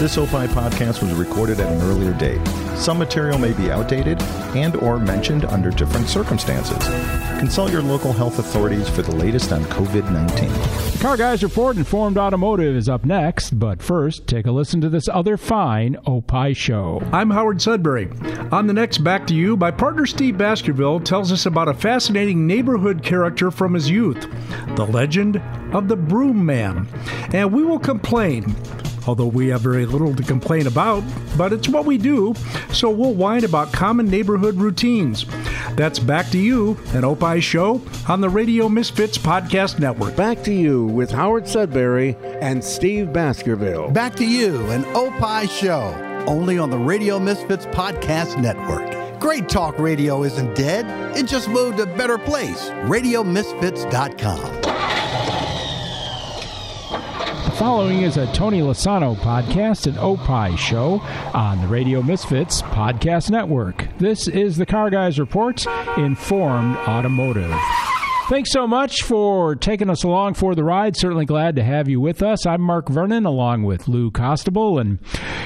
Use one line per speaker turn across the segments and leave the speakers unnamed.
This OPI podcast was recorded at an earlier date. Some material may be outdated and or mentioned under different circumstances. Consult your local health authorities for the latest on COVID-19.
The Car Guys Report Informed Automotive is up next, but first, take a listen to this other fine OPI show.
I'm Howard Sudbury. On the next Back to You, my partner Steve Baskerville tells us about a fascinating neighborhood character from his youth, the legend of the Broom Man. And we will complain although we have very little to complain about, but it's what we do, so we'll whine about common neighborhood routines. That's Back to You, an Opie show on the Radio Misfits Podcast Network.
Back to You with Howard Sudbury and Steve Baskerville.
Back to You, an Opie show, only on the Radio Misfits Podcast Network. Great talk radio isn't dead, it just moved to a better place. RadioMisfits.com.
Following is a Tony Lasano podcast, and Opie show on the Radio Misfits Podcast Network. This is the Car Guys Report, Informed Automotive. Thanks so much for taking us along for the ride. Certainly glad to have you with us. I'm Mark Vernon along with Lou Costable. And,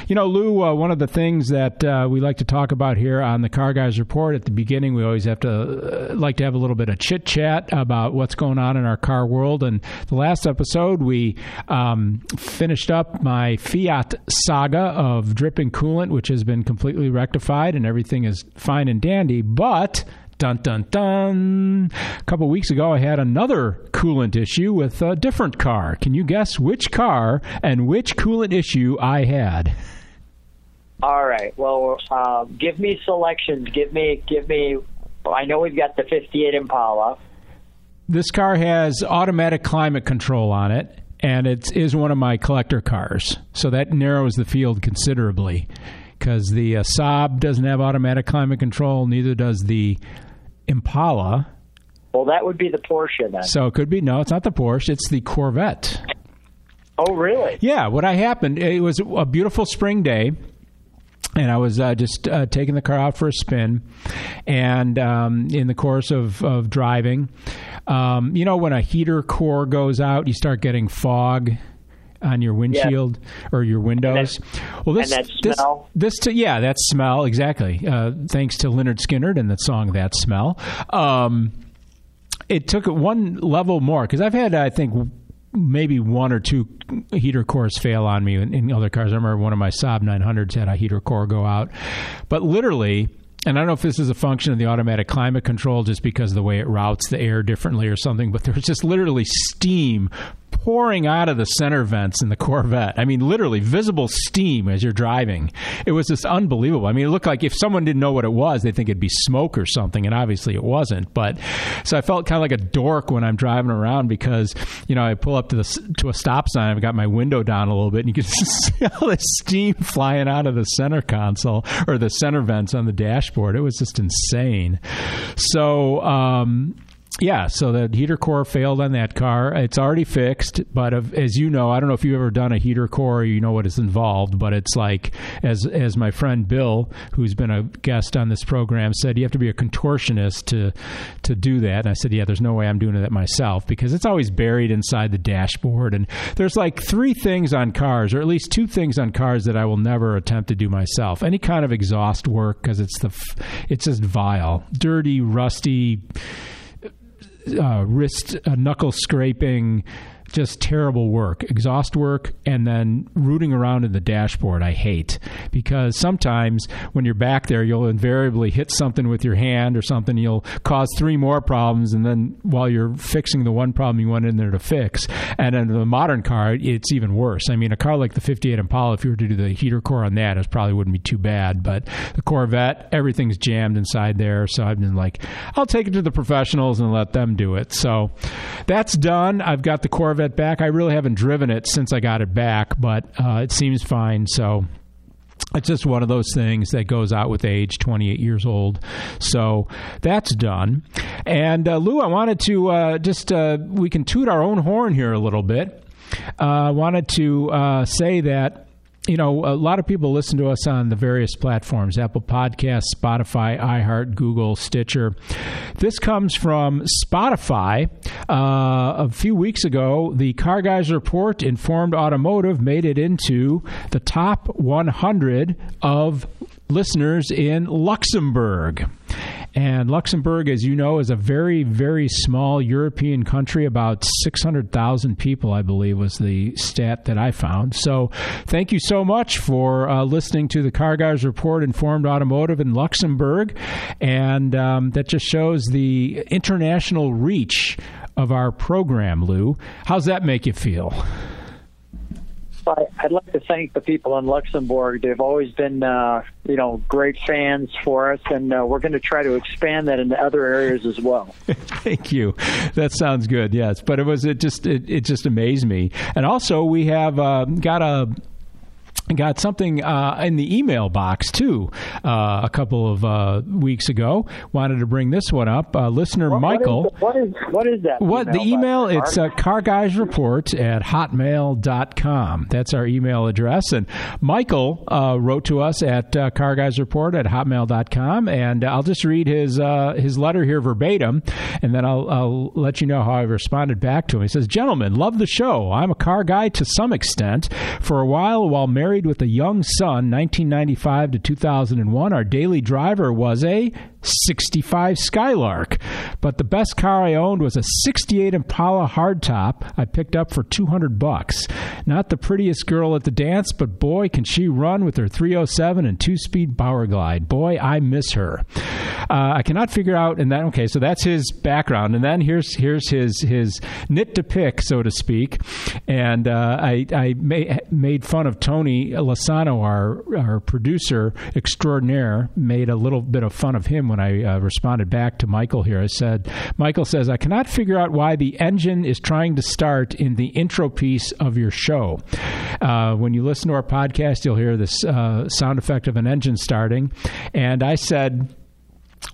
you know, Lou, uh, one of the things that uh, we like to talk about here on the Car Guys Report at the beginning, we always have to uh, like to have a little bit of chit chat about what's going on in our car world. And the last episode, we um, finished up my Fiat saga of dripping coolant, which has been completely rectified and everything is fine and dandy. But Dun dun dun. A couple weeks ago, I had another coolant issue with a different car. Can you guess which car and which coolant issue I had?
All right. Well, uh, give me selections. Give me, give me. I know we've got the '58 Impala.
This car has automatic climate control on it, and it is one of my collector cars. So that narrows the field considerably because the uh, Saab doesn't have automatic climate control, neither does the Impala.
Well, that would be the Porsche then.
So it could be no, it's not the Porsche, it's the Corvette.
Oh, really?
Yeah. What I happened? It was a beautiful spring day. And I was uh, just uh, taking the car out for a spin, and um, in the course of, of driving, um, you know, when a heater core goes out, you start getting fog on your windshield yeah. or your windows.
well, this this,
this to, yeah, that smell exactly. Uh, thanks to Lynyrd Skynyrd and the song "That Smell." Um, it took it one level more because I've had, I think, maybe one or two heater cores fail on me in, in other cars. I remember one of my Saab 900s had a heater core go out, but literally and I don't know if this is a function of the automatic climate control just because of the way it routes the air differently or something, but there's just literally steam pouring out of the center vents in the Corvette. I mean, literally visible steam as you're driving. It was just unbelievable. I mean, it looked like if someone didn't know what it was, they'd think it'd be smoke or something, and obviously it wasn't. But so I felt kind of like a dork when I'm driving around because you know I pull up to the to a stop sign, I've got my window down a little bit, and you can see all this steam flying out of the center console or the center vents on the dashboard. It was just insane. So um, yeah, so the heater core failed on that car. It's already fixed, but as you know, I don't know if you've ever done a heater core, you know what is involved, but it's like as as my friend Bill, who's been a guest on this program, said, you have to be a contortionist to to do that. And I said, yeah, there's no way I'm doing that myself because it's always buried inside the dashboard. And there's like three things on cars, or at least two things on cars that I will never attempt to do myself. Any kind of exhaust work because it's the it's just vile, dirty, rusty uh, wrist uh, knuckle scraping just terrible work, exhaust work, and then rooting around in the dashboard. I hate because sometimes when you're back there, you'll invariably hit something with your hand or something. You'll cause three more problems, and then while you're fixing the one problem you went in there to fix, and in the modern car, it's even worse. I mean, a car like the '58 Impala, if you were to do the heater core on that, it probably wouldn't be too bad. But the Corvette, everything's jammed inside there, so I've been like, I'll take it to the professionals and let them do it. So that's done. I've got the Corvette Corvette back. I really haven't driven it since I got it back, but uh, it seems fine. So it's just one of those things that goes out with age 28 years old so that's done and uh, lou i wanted to uh, just uh, we can toot our own horn here a little bit uh, i wanted to uh, say that you know, a lot of people listen to us on the various platforms Apple Podcasts, Spotify, iHeart, Google, Stitcher. This comes from Spotify. Uh, a few weeks ago, the Car Guys Report Informed Automotive made it into the top 100 of listeners in Luxembourg. And Luxembourg, as you know, is a very, very small European country. About 600,000 people, I believe, was the stat that I found. So thank you so much for uh, listening to the Car Guys Report Informed Automotive in Luxembourg. And um, that just shows the international reach of our program, Lou. How's that make you feel?
I'd like to thank the people in Luxembourg. They've always been, uh, you know, great fans for us, and uh, we're going to try to expand that into other areas as well.
thank you. That sounds good. Yes, but it was it just it, it just amazed me, and also we have uh, got a got something uh, in the email box too uh, a couple of uh, weeks ago. Wanted to bring this one up. Uh, listener
what,
Michael.
What is, what is that?
What
email
the email? it's uh, car guys report at hotmail.com. That's our email address. And Michael uh, wrote to us at uh, car guys report at hotmail.com. And I'll just read his uh, his letter here verbatim, and then I'll, I'll let you know how I responded back to him. He says, "Gentlemen, love the show. I'm a car guy to some extent. For a while, while married." With a young son, 1995 to 2001. Our daily driver was a 65 Skylark. But the best car I owned was a 68 Impala hardtop I picked up for 200 bucks. Not the prettiest girl at the dance, but boy, can she run with her 307 and two speed Power Glide. Boy, I miss her. Uh, I cannot figure out, and then okay, so that's his background, and then here's here's his his nit to pick, so to speak. And uh, I I ma- made fun of Tony Lasano, our our producer extraordinaire, made a little bit of fun of him when I uh, responded back to Michael here. I said, Michael says, I cannot figure out why the engine is trying to start in the intro piece of your show. Uh, when you listen to our podcast, you'll hear this uh, sound effect of an engine starting. And I said,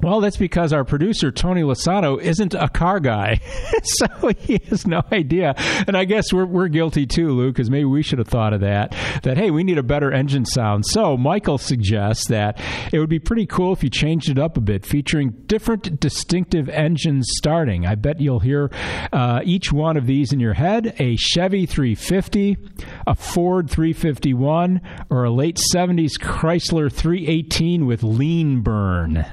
well, that's because our producer, Tony Lasano, isn't a car guy. so he has no idea. And I guess we're, we're guilty too, Lou, because maybe we should have thought of that. That, hey, we need a better engine sound. So Michael suggests that it would be pretty cool if you changed it up a bit, featuring different distinctive engines starting. I bet you'll hear uh, each one of these in your head a Chevy 350, a Ford 351, or a late 70s Chrysler 318 with lean burn.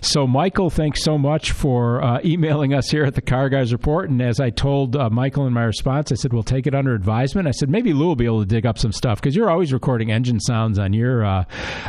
So, Michael, thanks so much for uh, emailing us here at the Car Guys Report. And as I told uh, Michael in my response, I said, we'll take it under advisement. I said, maybe Lou will be able to dig up some stuff because you're always recording engine sounds on your uh,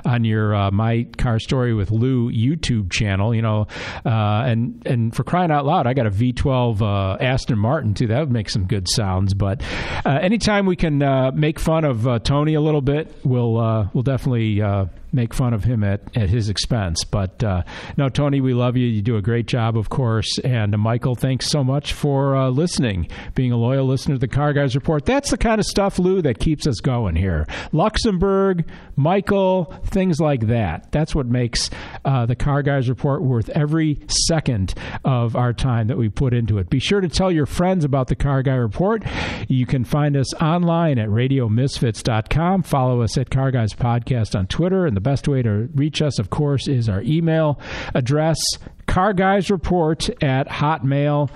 on your uh, My Car Story with Lou YouTube channel, you know. Uh, and, and for crying out loud, I got a V12 uh, Aston Martin, too. That would make some good sounds. But anytime we can make fun of Tony a little bit, we'll, we'll definitely make fun of him at, at his expense. But uh, no, Tony, we love you. You do a great job, of course. And uh, Michael, thanks so much for uh, listening, being a loyal listener to the Car Guys Report. That's the kind of stuff, Lou, that keeps us going here. Luxembourg, Michael, things like that. That's what makes uh, the Car Guys Report worth every second of our time that we put into it. Be sure to tell your friends about the Car Guy Report. You can find us online at radiomisfits.com. Follow us at Car Guys Podcast on Twitter and the best way to reach us, of course, is our email address, carguysreport at hotmail.com.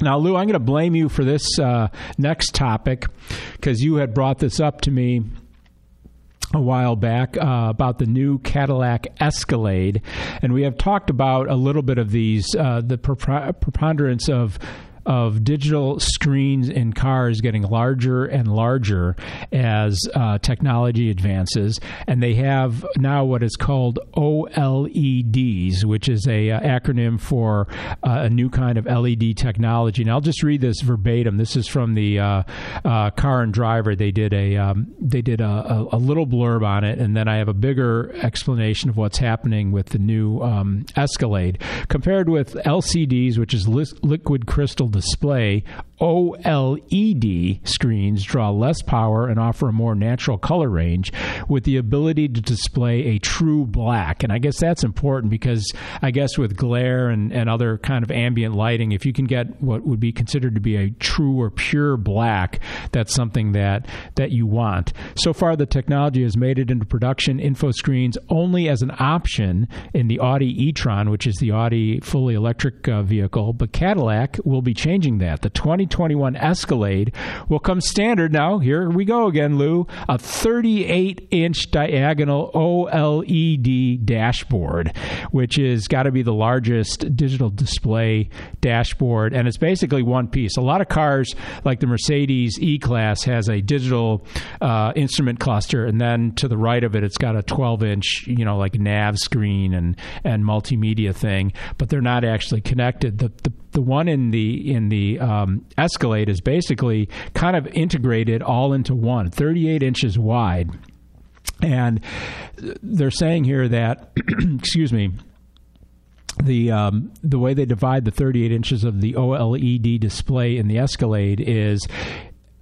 Now, Lou, I'm going to blame you for this uh, next topic because you had brought this up to me a while back uh, about the new Cadillac Escalade, and we have talked about a little bit of these, uh, the preponderance of of digital screens in cars getting larger and larger as uh, technology advances, and they have now what is called OLEDs, which is a uh, acronym for uh, a new kind of LED technology. And I'll just read this verbatim. This is from the uh, uh, Car and Driver. They did a um, they did a, a, a, little blurb on it, and then I have a bigger explanation of what's happening with the new um, Escalade compared with LCDs, which is li- liquid crystal display, OLED screens draw less power and offer a more natural color range with the ability to display a true black. And I guess that's important because I guess with glare and, and other kind of ambient lighting, if you can get what would be considered to be a true or pure black, that's something that, that you want. So far, the technology has made it into production info screens only as an option in the Audi e-tron, which is the Audi fully electric uh, vehicle, but Cadillac will be changing that. The 2021 Escalade will come standard now. Here we go again, Lou. A 38 inch diagonal OLED dashboard, which is got to be the largest digital display dashboard. And it's basically one piece. A lot of cars, like the Mercedes E Class, has a digital uh, instrument cluster. And then to the right of it, it's got a 12 inch, you know, like nav screen and, and multimedia thing. But they're not actually connected. The, the the one in the in the um, Escalade is basically kind of integrated all into one, 38 inches wide, and they're saying here that, excuse me, the um, the way they divide the 38 inches of the OLED display in the Escalade is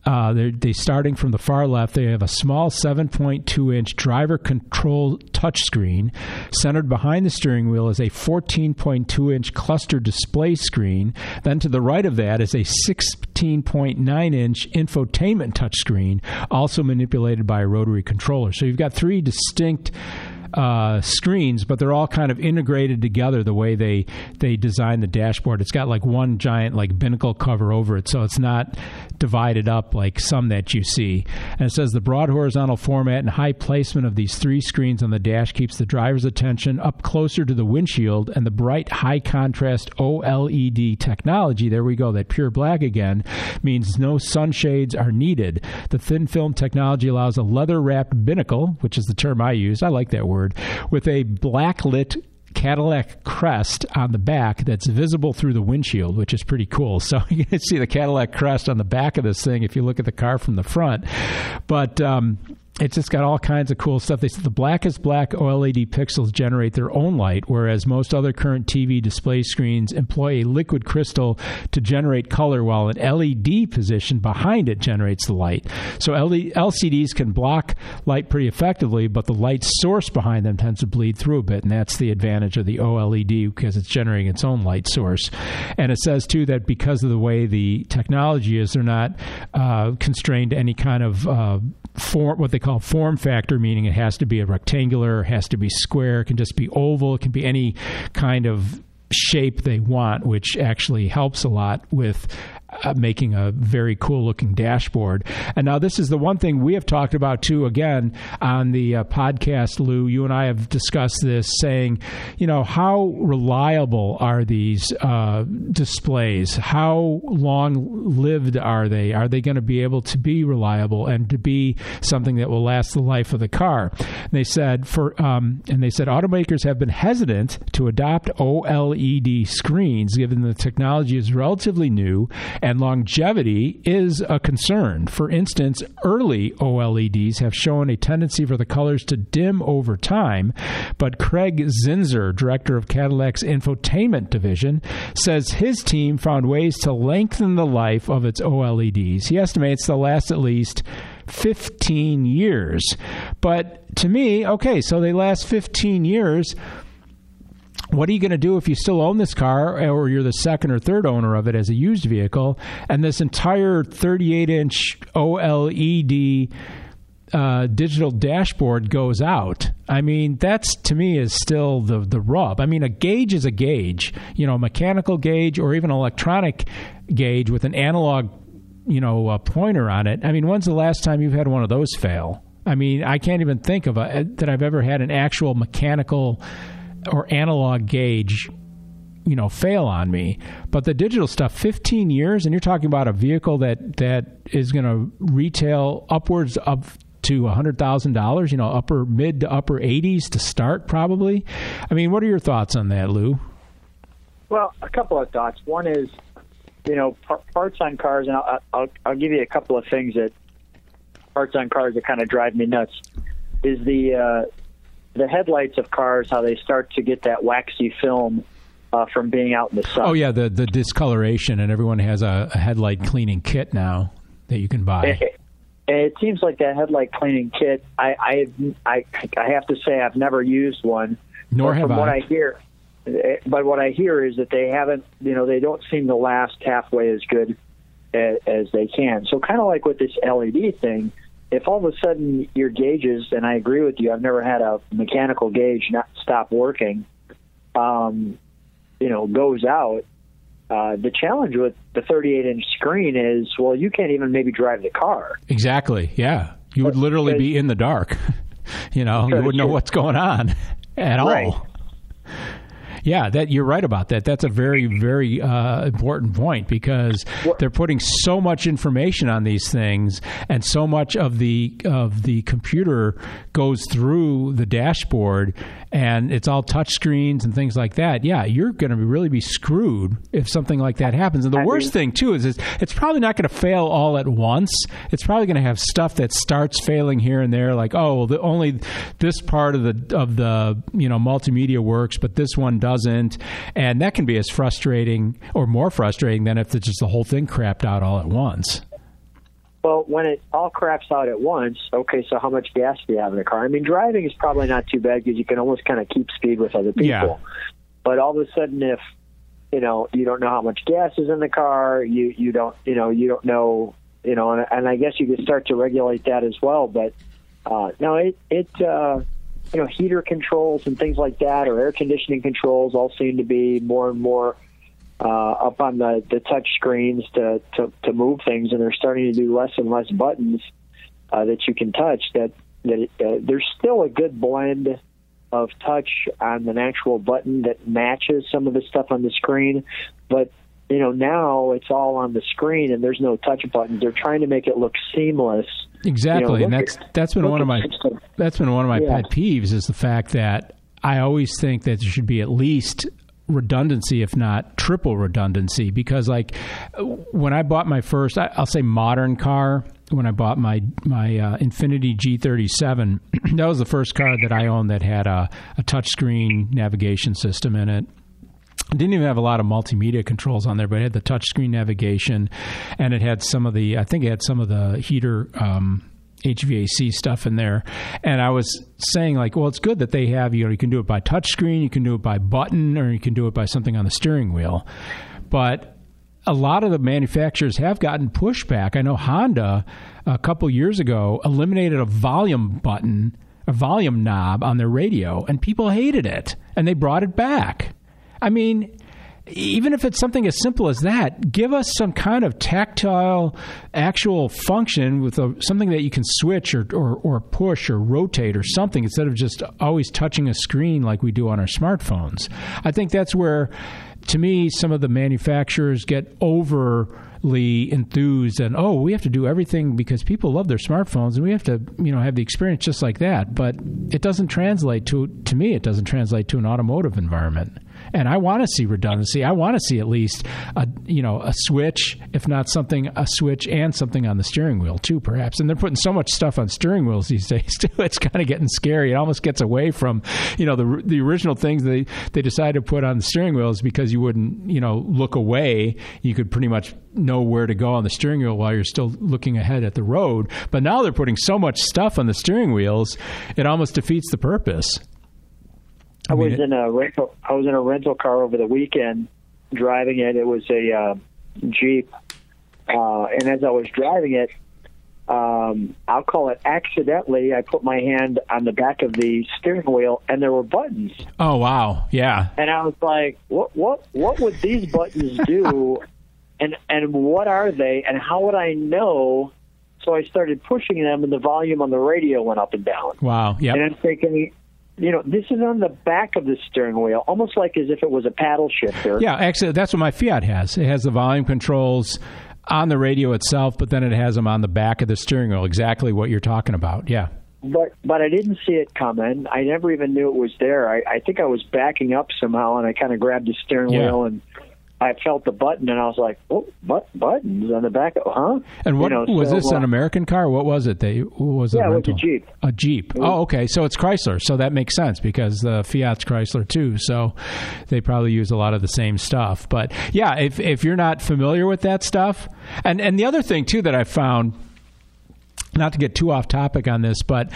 uh, they're, they starting from the far left. They have a small 7.2 inch driver control touchscreen. Centered behind the steering wheel is a 14.2 inch cluster display screen. Then to the right of that is a 16.9 inch infotainment touchscreen, also manipulated by a rotary controller. So you've got three distinct uh, screens, but they're all kind of integrated together the way they they design the dashboard. It's got like one giant like binnacle cover over it, so it's not divided up like some that you see. And it says the broad horizontal format and high placement of these three screens on the dash keeps the driver's attention up closer to the windshield, and the bright high contrast OLED technology. There we go. That pure black again means no sunshades are needed. The thin film technology allows a leather wrapped binnacle, which is the term I use. I like that word with a blacklit Cadillac crest on the back that's visible through the windshield, which is pretty cool. So you can see the Cadillac crest on the back of this thing if you look at the car from the front. But um, it's just got all kinds of cool stuff. They said the blackest black OLED pixels generate their own light, whereas most other current TV display screens employ a liquid crystal to generate color, while an LED position behind it generates the light. So LCDs can block light pretty effectively, but the light source behind them tends to bleed through a bit, and that's the advantage of the OLED because it's generating its own light source. And it says too that because of the way the technology is, they're not uh, constrained to any kind of uh, form, what they call form factor, meaning it has to be a rectangular, has to be square, it can just be oval, it can be any kind of shape they want, which actually helps a lot with uh, making a very cool looking dashboard. And now, this is the one thing we have talked about too, again, on the uh, podcast, Lou. You and I have discussed this, saying, you know, how reliable are these uh, displays? How long lived are they? Are they going to be able to be reliable and to be something that will last the life of the car? And they said, for, um, and they said, automakers have been hesitant to adopt OLED screens given the technology is relatively new and longevity is a concern. For instance, early OLEDs have shown a tendency for the colors to dim over time, but Craig Zinser, director of Cadillac's infotainment division, says his team found ways to lengthen the life of its OLEDs. He estimates they'll last at least 15 years. But to me, okay, so they last 15 years what are you going to do if you still own this car or you're the second or third owner of it as a used vehicle and this entire 38 inch OLED uh, digital dashboard goes out? I mean, that's to me is still the the rub. I mean, a gauge is a gauge, you know, a mechanical gauge or even electronic gauge with an analog, you know, pointer on it. I mean, when's the last time you've had one of those fail? I mean, I can't even think of a that I've ever had an actual mechanical or analog gauge you know fail on me but the digital stuff 15 years and you're talking about a vehicle that that is going to retail upwards of to $100,000, you know, upper mid to upper 80s to start probably. I mean, what are your thoughts on that, Lou?
Well, a couple of thoughts. One is, you know, parts on cars, and I'll, I'll, I'll give you a couple of things that parts on cars that kind of drive me nuts. Is the uh, the headlights of cars how they start to get that waxy film uh, from being out in the sun.
Oh yeah, the the discoloration, and everyone has a, a headlight cleaning kit now that you can buy.
It, it seems like that headlight cleaning kit. I I I, I have to say I've never used one.
Nor
but
have
from what
I.
I hear, eh, but what I hear is that they haven't. You know, they don't seem to last halfway as good as, as they can. So kind of like with this LED thing. If all of a sudden your gauges, and I agree with you, I've never had a mechanical gauge not stop working. Um, you know, goes out. Uh, the challenge with the 38 inch screen is, well, you can't even maybe drive the car.
Exactly. Yeah, you would literally be in the dark. you know, you wouldn't know what's going on at
Right.
all. Yeah, that you're right about that. That's a very, very uh, important point because they're putting so much information on these things, and so much of the of the computer goes through the dashboard, and it's all touch screens and things like that. Yeah, you're going to really be screwed if something like that happens. And the
I
worst thing too is, is it's probably not going to fail all at once. It's probably going to have stuff that starts failing here and there, like oh, well, the, only this part of the of the you know multimedia works, but this one doesn't, and that can be as frustrating or more frustrating than if it's just the whole thing crapped out all at once.
Well, when it all craps out at once, okay, so how much gas do you have in the car? I mean, driving is probably not too bad because you can almost kind of keep speed with other people.
Yeah.
But all of a sudden, if you know you don't know how much gas is in the car, you you don't you know you don't know you know, and, and I guess you could start to regulate that as well. But uh, no, it it uh, you know heater controls and things like that, or air conditioning controls, all seem to be more and more uh, up on the, the touch screens to, to, to move things, and they're starting to do less and less buttons uh, that you can touch. That that it, uh, there's still a good blend of touch on an actual button that matches some of the stuff on the screen, but you know now it's all on the screen and there's no touch buttons. They're trying to make it look seamless.
Exactly,
You
and that's
at-
that's been one of my
system.
that's been one of my
Yeah.
pet peeves is the fact that I always think that there should be at least redundancy, if not triple redundancy, because like when I bought my first, I'll say modern car. When I bought my my uh, Infiniti G37, that was the first car that I owned that had a, a touchscreen navigation system in it. It didn't even have a lot of multimedia controls on there, but it had the touchscreen navigation, and it had some of the. I think it had some of the heater um, HVAC stuff in there. And I was saying like, well, it's good that they have you know you can do it by touchscreen, you can do it by button, or you can do it by something on the steering wheel. But a lot of the manufacturers have gotten pushback. I know Honda a couple years ago eliminated a volume button, a volume knob on their radio, and people hated it, and they brought it back. I mean, even if it's something as simple as that, give us some kind of tactile, actual function with a, something that you can switch or, or, or push or rotate or something instead of just always touching a screen like we do on our smartphones. I think that's where, to me, some of the manufacturers get overly enthused and oh, we have to do everything because people love their smartphones and we have to you know have the experience just like that. But it doesn't translate to to me. It doesn't translate to an automotive environment and I want to see redundancy. I want to see at least a you know a switch, if not something a switch and something on the steering wheel too, perhaps. And they're putting so much stuff on steering wheels these days too. It's kind of getting scary. It almost gets away from you know the the original things they they decided to put on the steering wheels because you wouldn't you know look away. You could pretty much know where to go on the steering wheel while you're still looking ahead at the road. But now they're putting so much stuff on the steering wheels, it almost defeats the purpose.
I
mean,
was in a rental. I was in a rental car over the weekend, driving it. It was a uh, Jeep, uh, and as I was driving it, um, I'll call it accidentally. I put my hand on the back of the steering wheel, and there were buttons.
Oh wow, yeah.
And I was like, "What? What? What would these buttons do? and and what are they? And how would I know?" So I started pushing them, and the volume on the radio went up and down.
Wow. yeah.
And I'm thinking, you know, this is on the back of the steering wheel, almost like as if it was a paddle shifter.
Yeah, actually, that's what my Fiat has. It has the volume controls on the radio itself, but then it has them on the back of the steering wheel. Exactly what you're talking about. Yeah.
But but I didn't see it coming. I never even knew it was there. I, I think I was backing up somehow, and I kind of grabbed the steering
Yeah.
wheel and I felt the button and I was like, oh, but buttons on the back, huh?
And what
You know,
was
so,
this?
uh,
An American car? What was it? They was it?
Yeah, it was a? Jeep.
A Jeep. Oh, okay. So it's Chrysler. So that makes sense because the Fiat's Chrysler too. So they probably use a lot of the same stuff. But yeah, if if you're not familiar with that stuff, and and the other thing too that I found not to get too off topic on this, but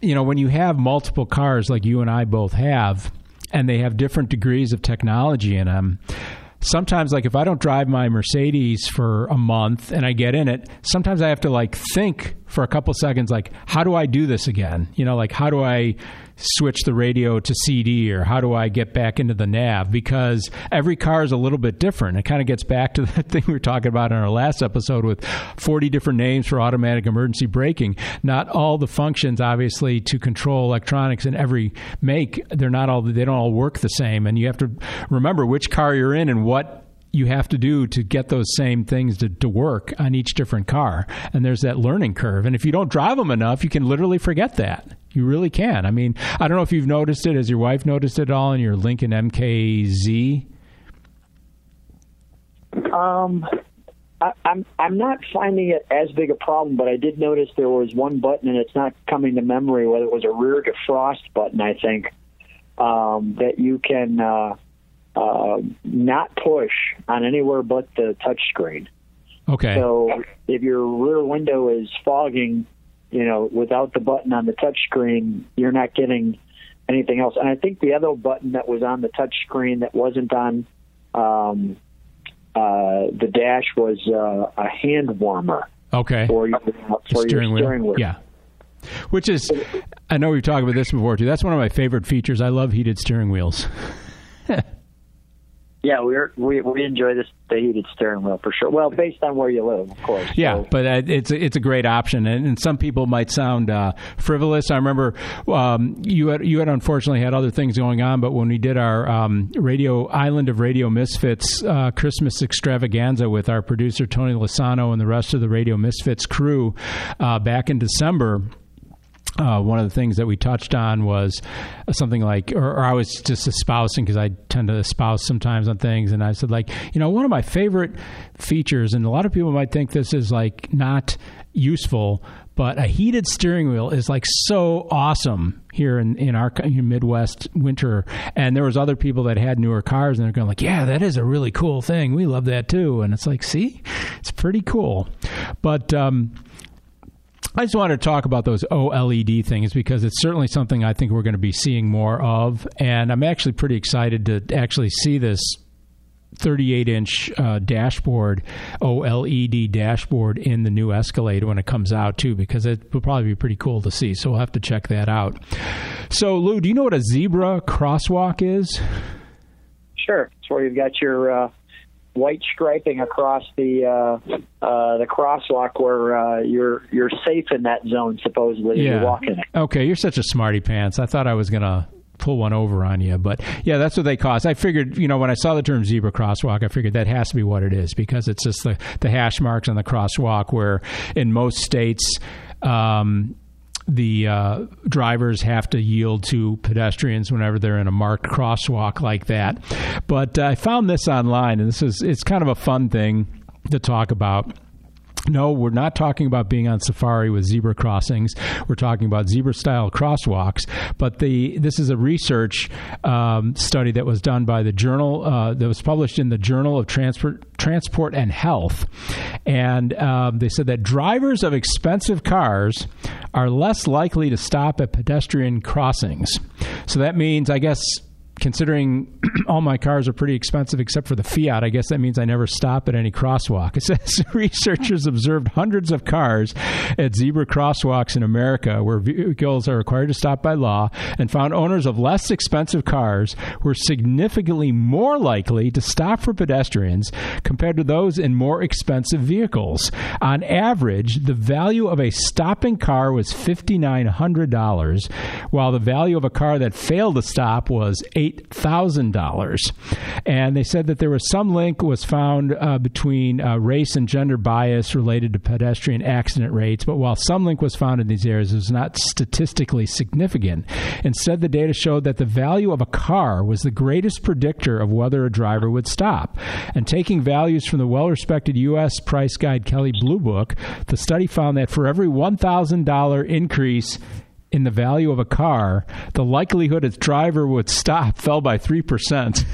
you know, when you have multiple cars like you and I both have, and they have different degrees of technology in them. Sometimes, like if I don't drive my Mercedes for a month and I get in it, sometimes I have to like think for a couple seconds, like, how do I do this again? You know, like how do I switch the radio to CD or how do I get back into the nav? Because every car is a little bit different. It kind of gets back to the thing we were talking about in our last episode with 40 different names for automatic emergency braking. Not all the functions, obviously, to control electronics in every make, they're not all, they don't all work the same. And you have to remember which car you're in and what you have to do to get those same things to, to work on each different car. And there's that learning curve. And if you don't drive them enough, you can literally forget that. You really can. I mean, I don't know if you've noticed it. Has your wife noticed it all in your Lincoln MKZ?
Um, I, I'm I'm not finding it as big a problem, but I did notice there was one button, and it's not coming to memory whether it was a rear defrost button. I think um, that you can uh, uh, not push on anywhere but the touch screen.
Okay.
So if your rear window is fogging, you know, without the button on the touch screen, you're not getting anything else. And I think the other button that was on the touch screen that wasn't on um, uh, the dash was uh, a hand warmer
okay.
for your, for
steering
your
wheel.
steering wheel.
Yeah. Which is, I know we've talked about this before too. That's one of my favorite features. I love heated steering wheels.
Yeah, we're, we we enjoy this the heated steering wheel for sure. Well, based on where you live, of course.
Yeah,
So-
but uh, it's a, it's a great option, and, and some people might sound uh, frivolous. I remember um, you had you had unfortunately had other things going on, but when we did our um, radio Island of Radio Misfits uh, Christmas extravaganza with our producer Tony Lasano and the rest of the Radio Misfits crew uh, back in December. Uh, one of the things that we touched on was something like, or, or I was just espousing because I tend to espouse sometimes on things, and I said like, you know, one of my favorite features, and a lot of people might think this is like not useful, but a heated steering wheel is like so awesome here in, in our Midwest winter. And there was other people that had newer cars, and they're going like, yeah, that is a really cool thing. We love that too. And it's like, see, it's pretty cool, but. um I just wanted to talk about those OLED things because it's certainly something I think we're going to be seeing more of, and I'm actually pretty excited to actually see this 38 inch uh, dashboard, OLED dashboard in the new Escalade when it comes out too, because it will probably be pretty cool to see. So we'll have to check that out. So Lou, do you know what a zebra crosswalk is?
Sure. It's where you've got your uh, white striping across the uh, uh, the crosswalk where uh, you're you're safe in that zone supposedly if you're walking it.
Okay, you're such a smarty pants. I thought I was gonna pull one over on you, but yeah, that's what they cost. I figured, you know, when I saw the term zebra crosswalk, I figured that has to be what it is because it's just the the hash marks on the crosswalk. Where in most states. Um, the uh, drivers have to yield to pedestrians whenever they're in a marked crosswalk like that. But uh, I found this online, and this is it's kind of a fun thing to talk about. No, we're not talking about being on safari with zebra crossings. We're talking about zebra-style crosswalks. But the this is a research um, study that was done by the journal uh, that was published in the Journal of Transport Transport and Health, and um, they said that drivers of expensive cars are less likely to stop at pedestrian crossings. So that means, I guess, considering all my cars are pretty expensive except for the Fiat, I guess that means I never stop at any crosswalk. It says researchers observed hundreds of cars at zebra crosswalks in America where vehicles are required to stop by law and found owners of less expensive cars were significantly more likely to stop for pedestrians compared to those in more expensive vehicles. On average, the value of a stopping car was $5,900, while the value of a car that failed to stop was $8,000. And they said that there was some link was found uh, between uh, race and gender bias related to pedestrian accident rates, but while some link was found in these areas, it was not statistically significant. Instead, the data showed that the value of a car was the greatest predictor of whether a driver would stop. And taking values from the well respected U.S. price guide Kelley Blue Book, the study found that for every $1,000 increase in the value of a car, the likelihood its driver would stop fell by 3%.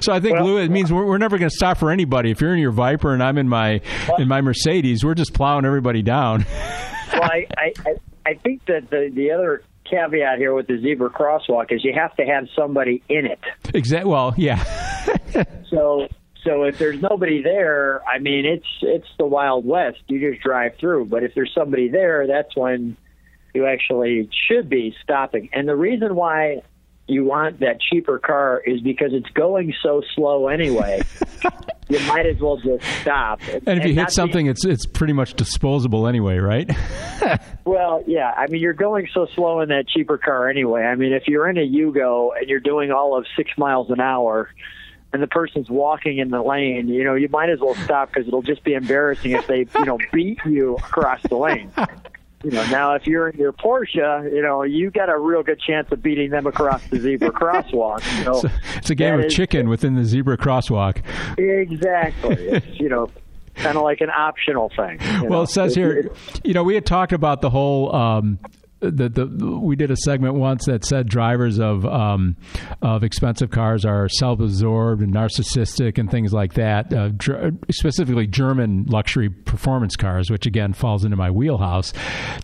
so I think, well, Lou, it means we're, we're never going to stop for anybody. If you're in your Viper and I'm in my well, in my Mercedes, we're just plowing everybody down.
well, I, I, I think that the, the other caveat here with the zebra crosswalk is you have to have somebody in it.
Exactly. Well, yeah.
so so if there's nobody there, I mean it's it's the Wild West. You just drive through. But if there's somebody there, that's when you actually should be stopping. And the reason why you want that cheaper car is because it's going so slow anyway. you might as well just stop.
And, and if you hit something, be, it's it's pretty much disposable anyway, right?
well, yeah. I mean, you're going so slow in that cheaper car anyway. I mean, if you're in a Yugo and you're doing all of six miles an hour, and the person's walking in the lane, you know, you might as well stop because it'll just be embarrassing if they, you know, beat you across the lane you know, now if you're in your Porsche, you know, you got a real good chance of beating them across the zebra crosswalk. So
it's, it's a game of is, chicken within the zebra crosswalk.
Exactly. It's, you know, kind of like an optional thing.
Well, know? it says here, you know, we had talked about the whole um, the, the we did a segment once that said drivers of um, of expensive cars are self-absorbed and narcissistic and things like that. Uh, dr- specifically, German luxury performance cars, which again falls into my wheelhouse.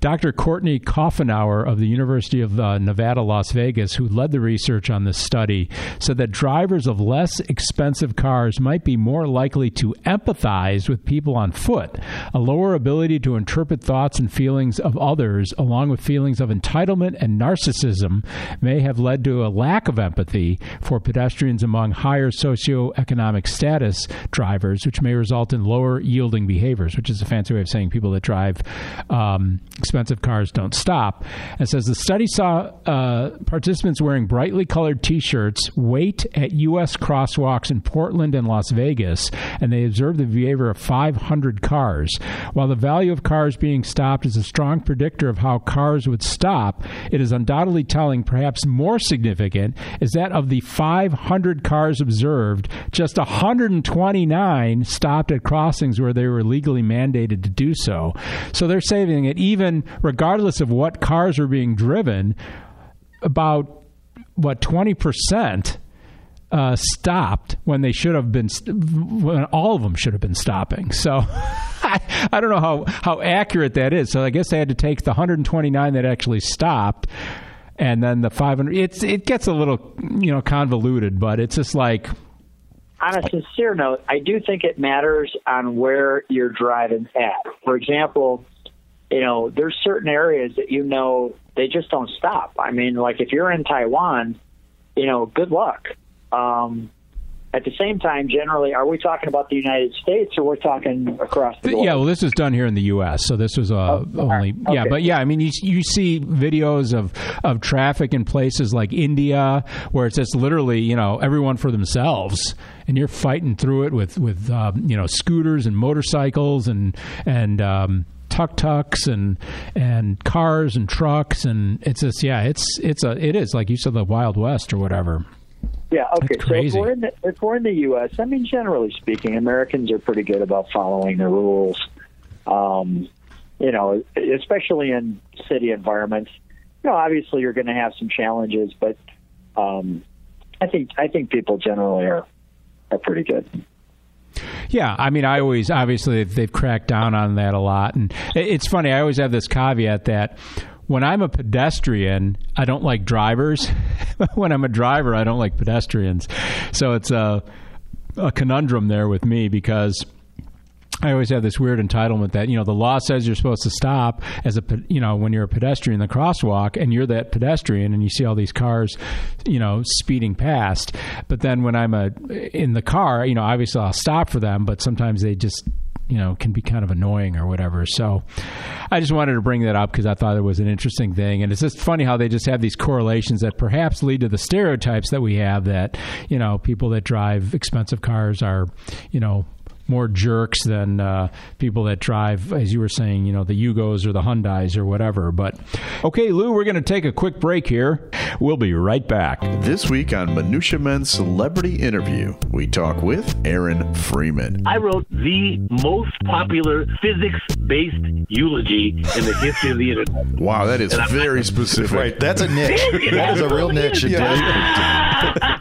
Dr. Courtney Coughenour of the University of uh, Nevada, Las Vegas, who led the research on this study, said that drivers of less expensive cars might be more likely to empathize with people on foot, a lower ability to interpret thoughts and feelings of others, along with feelings feelings of entitlement and narcissism may have led to a lack of empathy for pedestrians among higher socioeconomic status drivers, which may result in lower yielding behaviors, which is a fancy way of saying people that drive um, expensive cars don't stop. And says the study saw uh, participants wearing brightly colored t shirts wait at U.S. crosswalks in Portland and Las Vegas, and they observed the behavior of 500 cars. While the value of cars being stopped is a strong predictor of how cars would stop, it is undoubtedly telling, perhaps more significant, is that of the 500 cars observed, just 129 stopped at crossings where they were legally mandated to do so. So they're saving it, even regardless of what cars are being driven, about what 20% uh, stopped when they should have been, when all of them should have been stopping. So I, I don't know how, how accurate that is. So I guess they had to take the 129 that actually stopped and then the 500 it's it gets a little you know convoluted but it's just like
on a sincere note i do think it matters on where you're driving at for example you know there's certain areas that you know they just don't stop i mean like if you're in taiwan you know good luck um, at the same time, generally, are we talking about the United States or we're talking across the world?
Yeah, well, this was done here in the U.S., so this was uh, oh, only okay. yeah, but yeah, I mean, you you see videos of of traffic in places like India where it's just literally you know everyone for themselves, and you're fighting through it with with um, you know scooters and motorcycles and and um, tuk tuks and and cars and trucks and it's just yeah it's it's a it is like you said the Wild West or whatever.
Yeah. Okay. So if we're in the if we're in the U.S., I mean, generally speaking, Americans are pretty good about following the rules. Um, you know, especially in city environments. You know, obviously you're going to have some challenges, but um, I think I think people generally are are pretty good.
Yeah, I mean, I always obviously they've cracked down on that a lot, and it's funny. I always have this caveat that when I'm a pedestrian, I don't like drivers. when I'm a driver, I don't like pedestrians. So it's a, a conundrum there with me because I always have this weird entitlement that you know the law says you're supposed to stop as a you know when you're a pedestrian in the crosswalk and you're that pedestrian and you see all these cars you know speeding past but then when I'm a in the car you know obviously I'll stop for them but sometimes they just you know can be kind of annoying or whatever. So I just wanted to bring that up because I thought it was an interesting thing, and it's just funny how they just have these correlations that perhaps lead to the stereotypes that we have that you know people that drive expensive cars are you know more jerks than uh, people that drive, as you were saying, you know, the Yugos or the Hyundais or whatever. But okay, Lou, we're going to take a quick break here. We'll be right back.
This week on Minutia Men's Celebrity Interview, we talk with Aaron Freeman.
I wrote the most popular physics-based eulogy in the history of the internet.
Wow, that is very specific.
Right, that's a niche. that is a real niche.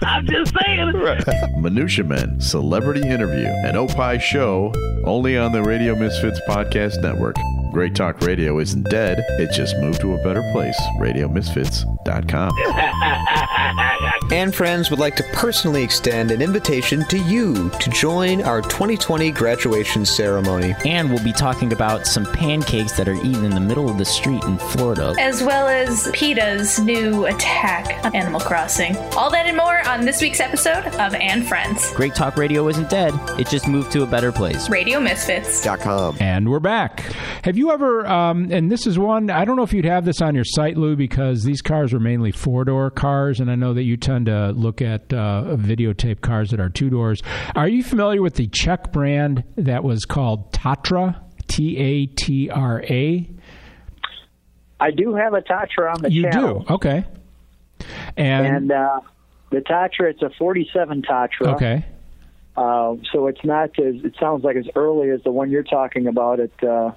I'm just saying.
Minutia Men Celebrity Interview, an Opie show only on the Radio Misfits Podcast Network. Great Talk Radio isn't dead, it just moved to a better place. RadioMisfits.com.
And Friends would like to personally extend an invitation to you to join our 2020 graduation ceremony.
And we'll be talking about some pancakes that are eaten in the middle of the street in Florida.
As well as PETA's new attack on Animal Crossing. All that and more on this week's episode of And Friends.
Great Talk Radio isn't dead, it just moved to a better place.
RadioMisfits.com.
And we're back. Have you ever, um, and this is one, I don't know if you'd have this on your site, Lou, because these cars are mainly four door cars, and I know that you tend to look at uh, videotape cars that are two doors. Are you familiar with the Czech brand that was called Tatra? T A T R A?
I do have a Tatra on the
You
channel.
do? Okay. And,
And uh, the Tatra, it's a 47 Tatra.
okay.
Uh, so it's not as, it sounds like as early as the one you're talking about. It, uh,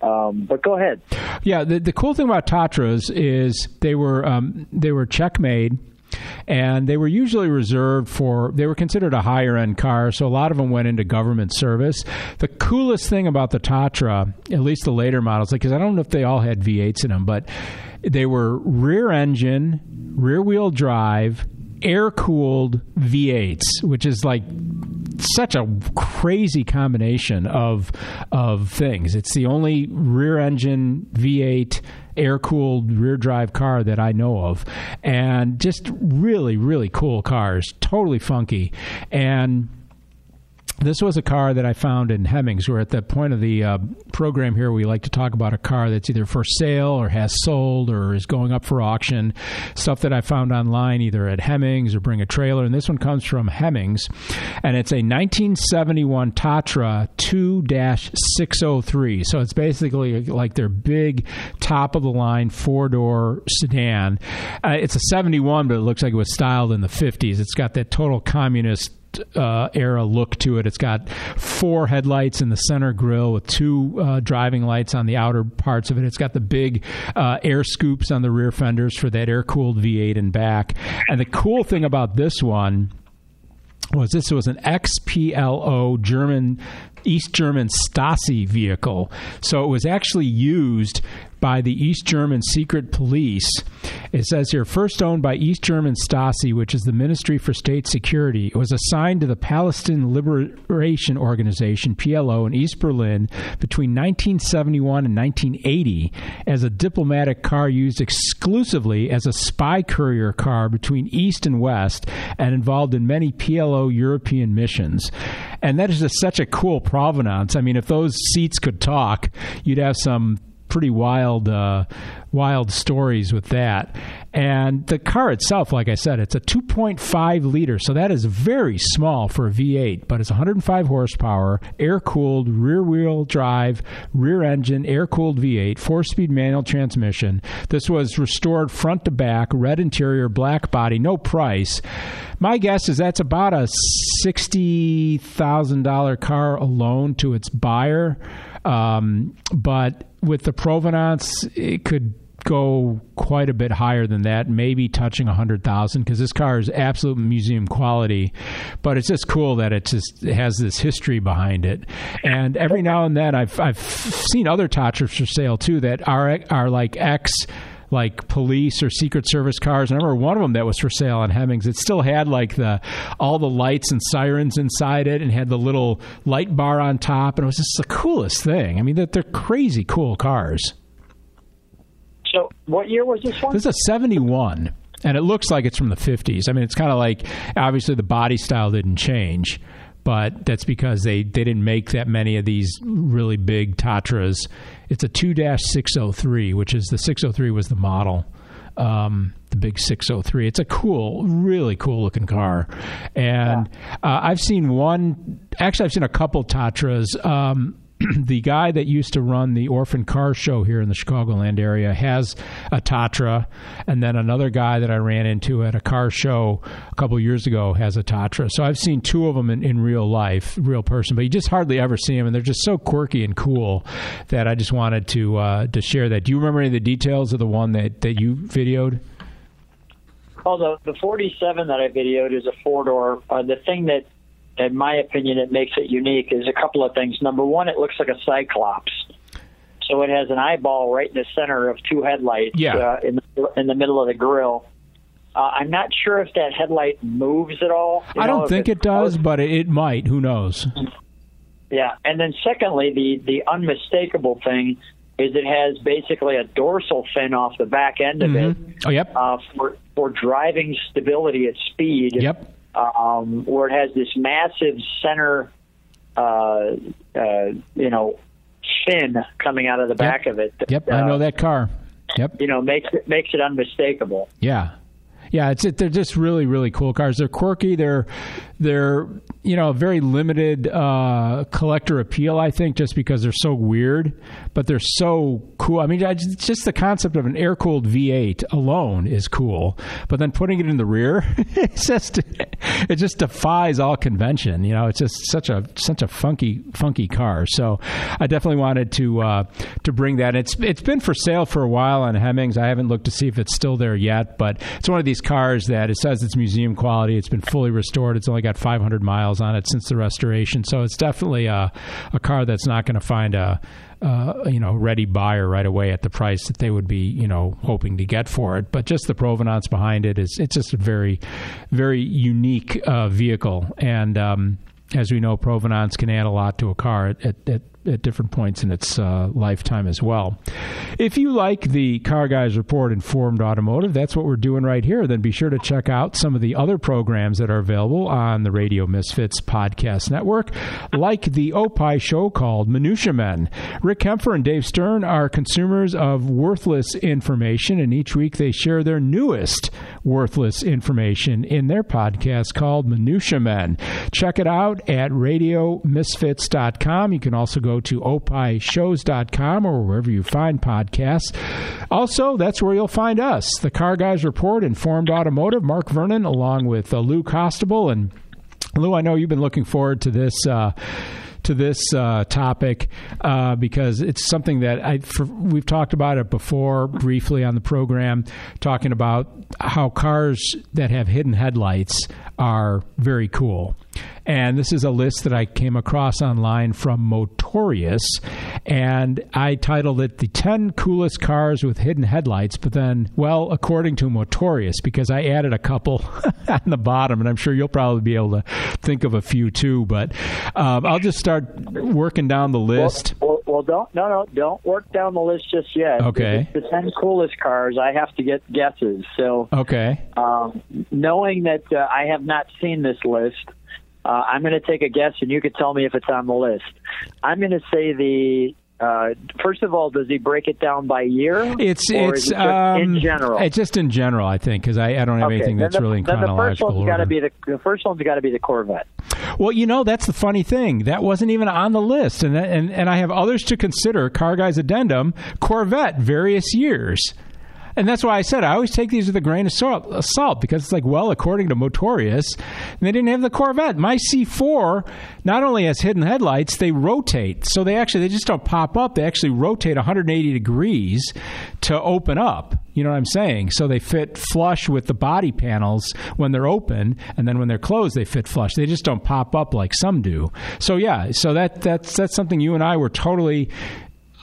um, but go ahead.
Yeah, the, the cool thing about Tatras is they were um, they were Czech made, and they were usually reserved for they were considered a higher end car, so a lot of them went into government service. The coolest thing about the Tatra, at least the later models, because I don't know if they all had V8s in them, but they were rear engine, rear wheel drive, air cooled V8s, which is like such a crazy combination of of things. It's the only rear engine V8 air cooled rear drive car that I know of, and just really really cool cars, totally funky, and. This was a car that I found in Hemmings. We're at the point of the uh, program here. We like to talk about a car that's either for sale or has sold or is going up for auction. Stuff that I found online, either at Hemmings or Bring a Trailer. And this one comes from Hemmings, and it's a 1971 Tatra 2 603. So it's basically like their big top of the line four door sedan. Uh, it's a 71, but it looks like it was styled in the 50s. It's got that total communist uh, era look to it. It's got four headlights in the center grille with two uh, driving lights on the outer parts of it. It's got the big uh, air scoops on the rear fenders for that air cooled V8 and back. And the cool thing about this one was this was an XPLO German East German Stasi vehicle. So it was actually used by the East German secret police. It says here, first owned by East German Stasi, which is the Ministry for State Security. It was assigned to the Palestine Liberation Organization, PLO, in East Berlin between 1971 and 1980 as a diplomatic car used exclusively as a spy courier car between East and West and involved in many PLO European missions. And that is just such a cool provenance. I mean, if those seats could talk, you'd have some pretty wild uh, wild stories with that. And the car itself, like I said, it's a 2.5 liter, so that is very small for a V8, but it's 105 horsepower, air cooled, rear wheel drive, rear engine, air cooled V8, four speed manual transmission. This was restored front to back, red interior, black body, no price. My guess is that's about a $60,000 car alone to its buyer. Um, but with the provenance, it could go quite a bit higher than that, maybe touching a hundred thousand, because this car is absolute museum quality. But it's just cool that it just it has this history behind it. And every now and then, I've I've seen other Tatras for sale too that are are like X like police or secret service cars. I remember one of them that was for sale on Hemmings. It still had like the all the lights and sirens inside it, and had the little light bar on top, and it was just the coolest thing. I mean, they're, they're crazy cool cars.
So, what year was this one?
This is a '71, and it looks like it's from the '50s. I mean, it's kind of like obviously the body style didn't change, but that's because they, they didn't make that many of these really big Tatras. It's a 2 603, which is the 603 was the model. Um, the big 603. It's a cool, really cool looking car. And uh, I've seen one, actually, I've seen a couple Tatras. Um, the guy that used to run the Orphan Car Show here in the Chicagoland area has a Tatra, and then another guy that I ran into at a car show a couple years ago has a Tatra. So I've seen two of them in, in real life, real person, but you just hardly ever see them, and they're just so quirky and cool that I just wanted to uh, to share that. Do you remember any of the details of the one that, that you videoed?
Well, the, the 47 that I videoed is a four door. Uh, the thing that in my opinion, it makes it unique is a couple of things. Number one, it looks like a cyclops. So it has an eyeball right in the center of two headlights
Yeah.
uh, in, the, in the middle of the grill. Uh, I'm not sure if that headlight moves at all. You
I
know,
don't think it does, but it, it might. Who knows?
Yeah, and then secondly, the the unmistakable thing is it has basically a dorsal fin off the back end of it
Oh, yep.
uh, for for driving stability at speed.
Yep.
Um, where it has this massive center, uh, uh, you know, fin coming out of the back of it.
Yep, I
uh,
know that car. Yep.
You know, makes it makes it unmistakable.
Yeah. Yeah, it's it, they're just really really cool cars. They're quirky. They're they're you know very limited uh, collector appeal. I think just because they're so weird, but they're so cool. I mean, I just, just the concept of an air cooled V8 alone is cool. But then putting it in the rear, it's just it just defies all convention. You know, it's just such a such a funky funky car. So I definitely wanted to uh, to bring that. It's it's been for sale for a while on Hemmings. I haven't looked to see if it's still there yet, but it's one of these cars that it says it's museum quality. It's been fully restored. It's only got 500 miles on it since the restoration, so it's definitely a a car that's not going to find a uh, you know, ready buyer right away at the price that they would be, you know, hoping to get for it. But just the provenance behind it is, it's just a very, very unique uh, vehicle. And um, as we know, provenance can add a lot to a car at, at, at different points in its uh, lifetime as well. If you like the Car Guys Report Informed Automotive, that's what we're doing right here. Then be sure to check out some of the other programs that are available on the Radio Misfits podcast network, like the Opie show called Minutia Men. Rick Kaempfer and Dave Stern are consumers of worthless information, and each week they share their newest worthless information in their podcast called Minutia Men. Check it out at radiomisfits.com. You can also go to opishows.com or wherever you find podcasts. Also, that's where you'll find us, the Car Guys Report, Informed Automotive, Mark Vernon, along with uh, Lou Costabile. And Lou, I know you've been looking forward to this. Uh, to this uh, topic uh, because it's something that I for, we've talked about it before briefly on the program, talking about how cars that have hidden headlights are very cool. And this is a list that I came across online from Motorious, and I titled it "The 10 Coolest Cars with Hidden Headlights." But then, well, according to Motorious, because I added a couple on the bottom, and I'm sure you'll probably be able to think of a few too. But um, I'll just start working down the list.
Well, well, well, don't no no don't work down the list just yet.
Okay.
The ten coolest cars. I have to get guesses. So
Okay.
um, knowing that uh, I have not seen this list, uh, I'm going to take a guess, and you can tell me if it's on the list. I'm going to say the. Uh, first of all, does he break it down by year?
It's
or
it's
it
um,
in general.
It's just in general, I think, because I, I don't have
okay,
anything
then
that's
the,
really in
then the first
chronological
one's got to be the the first one's got to be the Corvette.
Well, you know, that's the funny thing. That wasn't even on the list, and and and I have others to consider. Car Guys Addendum, Corvette, various years. And that's why I said I always take these with a grain of salt, of salt because it's like, well, according to Motorious, they didn't have the Corvette. My C4 not only has hidden headlights, they rotate. So they actually, they just don't pop up. They actually rotate 180 degrees to open up. You know what I'm saying? So they fit flush with the body panels when they're open, and then when they're closed, they fit flush. They just don't pop up like some do. So yeah, so that that's that's something you and I were totally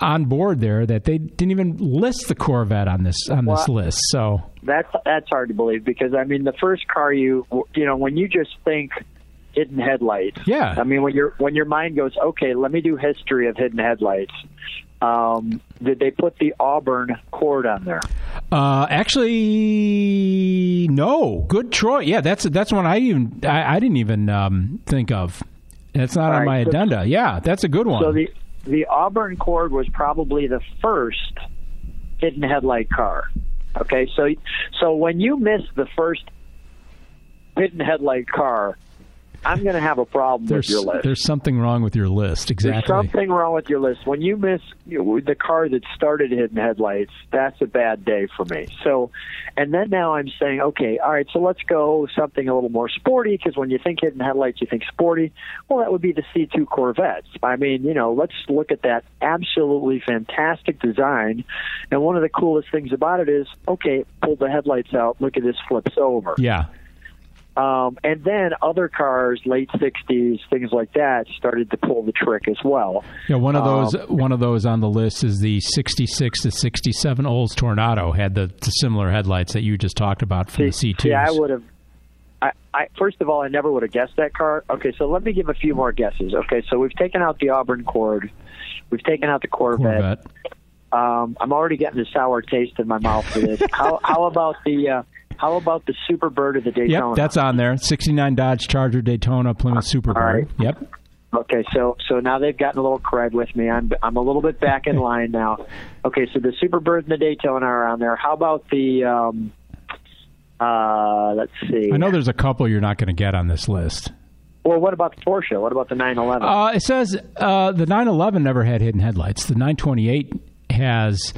on board there that they didn't even list the Corvette on this on this list. So
That's that's hard to believe because I mean the first car you you know when you just think hidden headlights.
Yeah.
I mean when your when your mind goes okay, let me do history of hidden headlights. Um, did they put the Auburn Cord on there?
uh, actually, no, good Troy. Yeah, that's that's one I even I, I didn't even um, think of. That's not
All
on
right,
my
so-
addenda. Yeah, that's a good one.
So the the Auburn Cord was probably the first hidden headlight car. Okay, so so when you miss the first hidden headlight car, I'm going to have a problem
there's
with your list.
there's something wrong with your list.
There's
Exactly.
something wrong with your list. When you miss you know, the car that started hidden headlights, that's a bad day for me. So, and then now I'm saying, okay, all right, so let's go something a little more sporty because when you think hidden headlights, you think sporty. Well, that would be the C2 Corvettes. I mean, you know, let's look at that absolutely fantastic design. And one of the coolest things about it is, okay, pull the headlights out. Look at this flips over.
Yeah.
Um, and then other cars, late '60s, things like that, started to pull the trick as well.
Yeah, one of those
Um,
one of those on the list is the 66 to 67 Olds Toronado had the, the similar headlights that you just talked about from the C2s.
See, I would have. I, I first of all, I never would have guessed that car. Okay, so let me give a few more guesses. Okay, so we've taken out the Auburn Cord, we've taken out the Corvette.
Corvette.
Um, I'm already getting a sour taste in my mouth for this. how, how about the uh, how about the Superbird of the Daytona?
Yep, that's on there. 69 Dodge Charger Daytona Plymouth Superbird.
right.
Yep.
Okay, so so now they've gotten a little cred with me. I'm I'm a little bit back in line now. Okay, so the Superbird and the Daytona are on there. How about the um, uh, let's see.
I know there's a couple you're not going to get on this list.
Well, what about the Porsche? What about the 911?
Uh, it says uh, the 911 never had hidden headlights. The 928 has,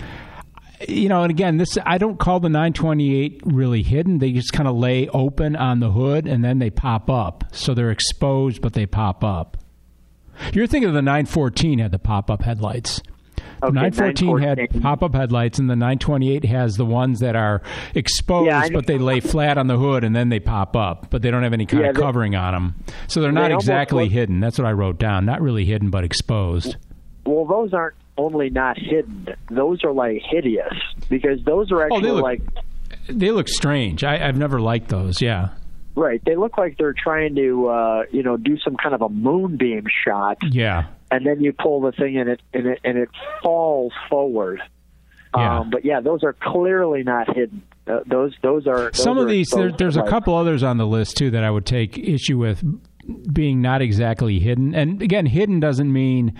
you know, and again, this I don't call the 928 really hidden. They just kind of lay open on the hood and then they pop up, so they're exposed, but they pop up. You're thinking of the 914 had the pop up headlights. The
Okay,
914 had pop up headlights, and the 928 has the ones that are exposed,
Yeah,
but they lay flat on the hood and then they pop up, but they don't have any kind
Yeah,
of
they-
covering on them. So they're not
almost
exactly
look-
hidden. That's what I wrote down. Not really hidden, but exposed.
well, those aren't only not hidden; those are like hideous because those are
Oh,
actually
look-
like
They look strange. I, I've never liked those. Yeah.
right. They look like they're trying to uh, you know do some kind of a moonbeam shot,
Yeah.
and then you pull the thing and it and it and it falls forward.
Yeah.
Um, but yeah, those are clearly not hidden. Uh, those those are those
Some of
are
these, there, there's a couple others on the list too that I would take issue with being not exactly hidden. And again, hidden doesn't mean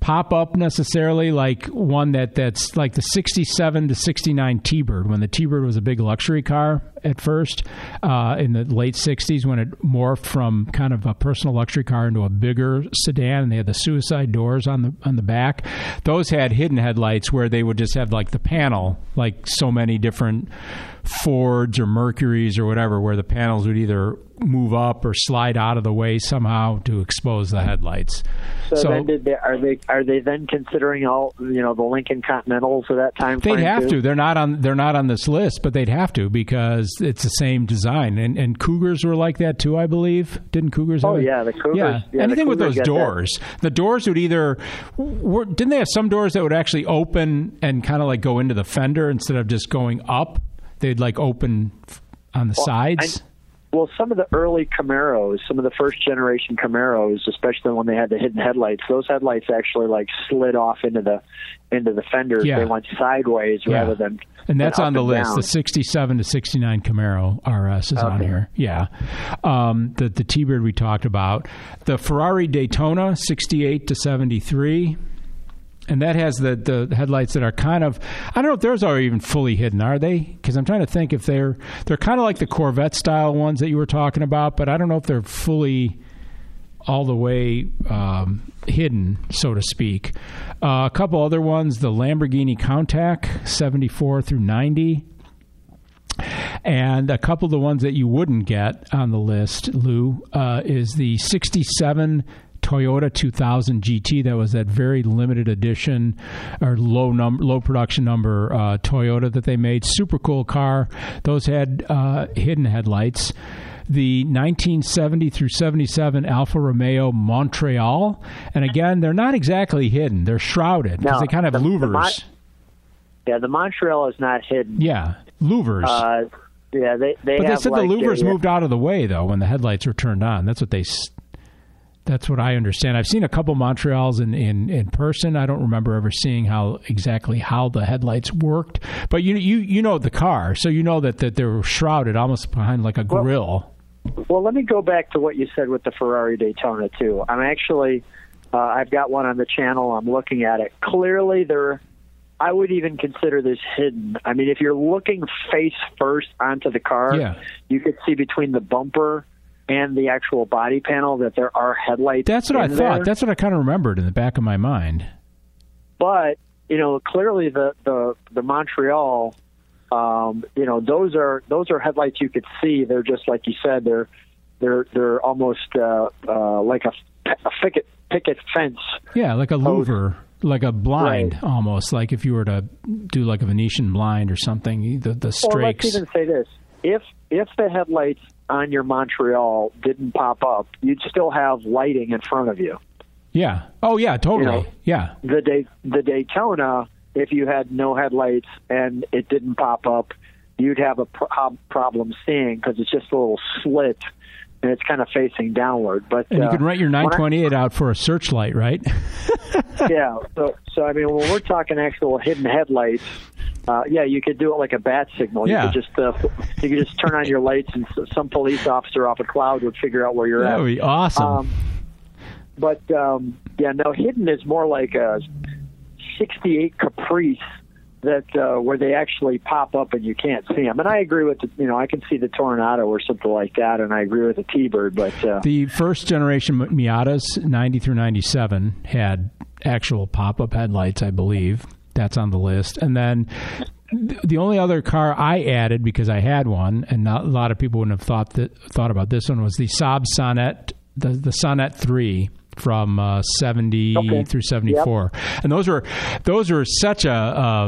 pop up necessarily like one that that's like the 67 to 69 T-Bird. When the T-Bird was a big luxury car at first uh, in the late 60s when it morphed from kind of a personal luxury car into a bigger sedan and they had the suicide doors on the on the back those had hidden headlights where they would just have like the panel like so many different Fords or Mercuries or whatever where the panels would either move up or slide out of the way somehow to expose the headlights
So, then, did they, are they are they then considering all you know the Lincoln Continentals of that time?
They'd have
too?
to. They're not on. They're not on this list, but they'd have to because it's the same design. And and Cougars were like that too, I believe. Didn't Cougars?
Oh,
have
yeah, the Cougars-
Yeah,
yeah,
anything with those
get that.
doors. The doors would either. Were, didn't they have some doors that would actually open and kind of like go into the fender instead of just going up? They'd like open f- on the sides.
Well, some of the early Camaros, some of the first generation Camaros, especially when they had the hidden headlights, those headlights actually like slid off into the into the fenders.
Yeah.
They went sideways
Yeah.
rather than
and that's on the list.
down.
The 67 to 69 Camaro RS is on here. Yeah. Um, the the T-Bird we talked about. The Ferrari Daytona 68 to 73. And that has the, the headlights that are kind of I don't know if those are even fully hidden, are they? Because I'm trying to think if they're they're kind of like the Corvette style ones that you were talking about, but I don't know if they're fully all the way um, hidden, so to speak. Uh, a couple other ones: the Lamborghini Countach, seventy-four through ninety, and a couple of the ones that you wouldn't get on the list, Lou, uh, is the sixty-seven. Toyota 2000 GT that was that very limited edition or low number low production number uh, Toyota that they made super cool car those had uh, hidden headlights the 1970 through 77 Alfa Romeo Montreal. And again, they're not exactly hidden. They're shrouded because
No,
they kind of have
the- the
louvers.
Mon- yeah, the Montreal is not hidden.
yeah, louvers.
Uh, yeah, they they
but they said
like
the louvers
a-
moved out of the way though when the headlights were turned on. That's what they. That's what I understand. I've seen a couple Montreals in, in, in person. I don't remember ever seeing how exactly how the headlights worked. But you you you know the car, so you know that, that they're shrouded almost behind like a grill.
Well, let me go back to what you said with the Ferrari Daytona too. I'm actually, uh, I've got one on the channel. I'm looking at it. Clearly, there. I would even consider this hidden. I mean, if you're looking face first onto the car,
Yeah.
you could see between the bumper and the actual body panel that there are headlights.
That's what I
in
thought.
there.
That's what I kind of remembered in the back of my mind.
but you know clearly the the the Montreal um you know those are those are headlights you could see they're just like you said they're they're they're almost uh uh like a, a picket picket fence
Yeah, like a louver, like a blind, almost like if you were to do like a Venetian blind or something. The the
or let's even say this if if the headlights on your Montreal didn't pop up you'd still have lighting in front of you
yeah. Oh yeah, totally.
know,
yeah.
the day the Daytona, if you had no headlights and it didn't pop up, you'd have a pro- problem seeing because it's just a little slit and it's kind of facing downward. But
And you
uh,
can rent your
when I-
928 out for a searchlight, right?
yeah. So so I mean, when we're talking actual hidden headlights. Uh, yeah, you could do it like a bat signal.
Yeah.
You could just uh, you could just turn on your lights, and some police officer off a cloud would figure out where you're
that
at.
That would be awesome.
Um, but um, yeah, no, hidden is more like a '68 Caprice that uh, where they actually pop up and you can't see them. And I agree with the, you know I can see the Toronado or something like that, and I agree with the T-Bird. But uh,
the first generation Miatas, 90 through 97, had actual pop up headlights, I believe. That's on the list. And then the only other car I added because I had one, and not, a lot of people wouldn't have thought that, thought about this one, was the Saab Sonnet, the, the Sonnet 3 from uh, 70
Okay.
through 74 and those were those were such a a,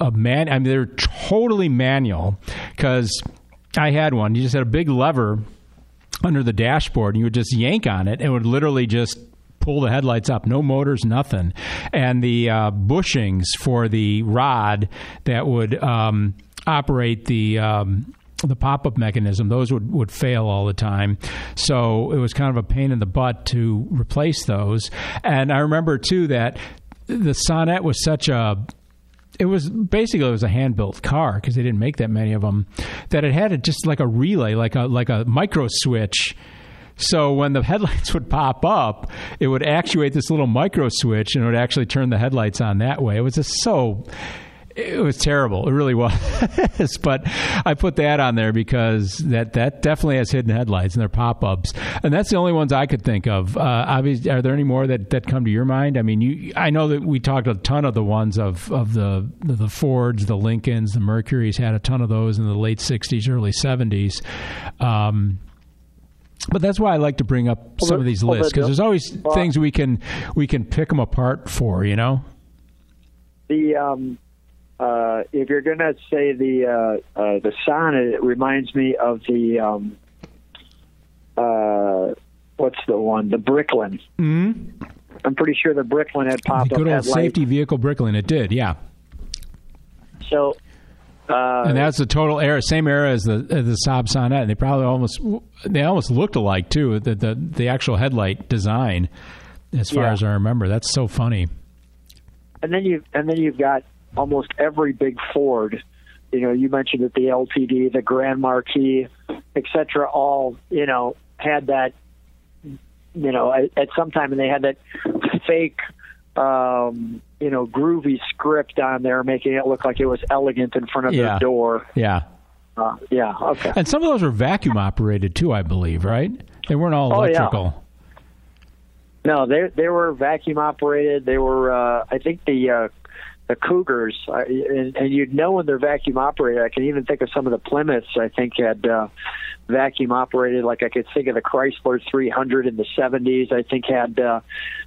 a, a man i mean they're totally manual because i had one. You just had a big lever under the dashboard and you would just yank on it and it would literally just pull the headlights up. No motors nothing. And the uh, bushings for the rod that would um, operate the um, the pop-up mechanism those would, would fail all the time so it was kind of a pain in the butt to replace those and i remember too that the sonnet was such a it was basically it was a hand built car because they didn't make that many of them. That it had a, just like a relay, like a like a micro switch. So when the headlights would pop up, it would actuate this little micro switch, and it would actually turn the headlights on that way. It was just so. It was terrible. It really was. but I put that on there because that, that definitely has hidden headlights and they're pop ups, and that's the only ones I could think of. Uh, obviously, are there any more that, that come to your mind? I mean, you I know that we talked a ton of the ones of of the the Fords, the Lincolns, the Mercuries had a ton of those in the late '60s, early '70s. Um, but that's why I like to bring up some of these lists because there's always things we can we can pick them apart for. You know.
the um, uh, if you're going to say the uh, uh, the Sonnet, it reminds me of the um, uh, what's the one? The Bricklin.
Mm-hmm.
I'm pretty sure the Bricklin had popped
The
up
good old safety vehicle Bricklin. It did, yeah.
So, uh,
and that's the total era, same era as the as the Saab Sonnet. And they probably almost they almost looked alike too. The the, the actual headlight design, as far
Yeah.
as I remember, that's so funny.
and then you and then you've got almost every big Ford. You know, you mentioned that the LTD, the Grand Marquis, etc. All you know had that. You know, at, at some time, and they had that fake, um, you know, groovy script on there, making it look like it was elegant in front of
Yeah.
their door.
Yeah,
Uh, yeah, okay.
and some of those were vacuum operated too, I believe. Right? They weren't all electrical.
Oh, yeah. No, they they were vacuum operated. They were, uh, I think the uh, the Cougars, and, and you'd know when they're vacuum operated. I can even think of some of the Plymouths. I think had uh, vacuum operated. Like I could think of the Chrysler 300 in the 70s. I think had uh,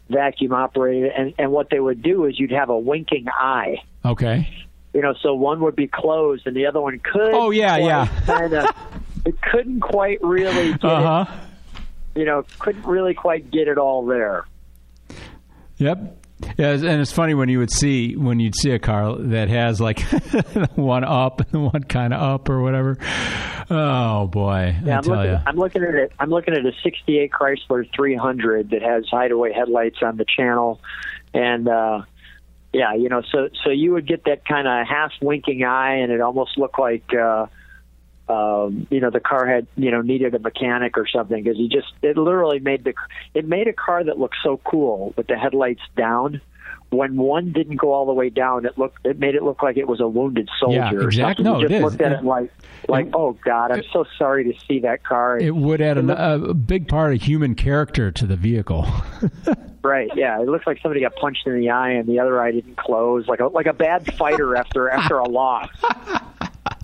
vacuum operated. And and what they would do is you'd have a winking eye.
Okay.
You know, so one would be closed and the other one could.
Oh, yeah, yeah.
Kind of. It couldn't quite really get
Uh huh.
it. You know, couldn't really quite get it all there.
Yep. Yeah, and it's funny when you would see when you'd see a car that has like one up and one kind of up or whatever. Oh boy,
Yeah,
I
I'm
tell
looking. I'm looking at it. I'm looking at a '68 Chrysler 300 that has hideaway headlights on the channel, and uh, yeah, you know, so so you would get that kind of half winking eye, and it almost looked like uh, um, you know the car had you know needed a mechanic or something because he just it literally made the it made a car that looked so cool with the headlights down. When one didn't go all the way down, it looked it made it look like it was a wounded soldier.
Yeah,
or
exactly.
something.
No,
you
it
just
is.
looked at it like like oh god, I'm so sorry to see that car.
It would add an, a big part of human character to the vehicle.
Right. Yeah. It looks like somebody got punched in the eye and the other eye didn't close, like a like a bad fighter after after a loss.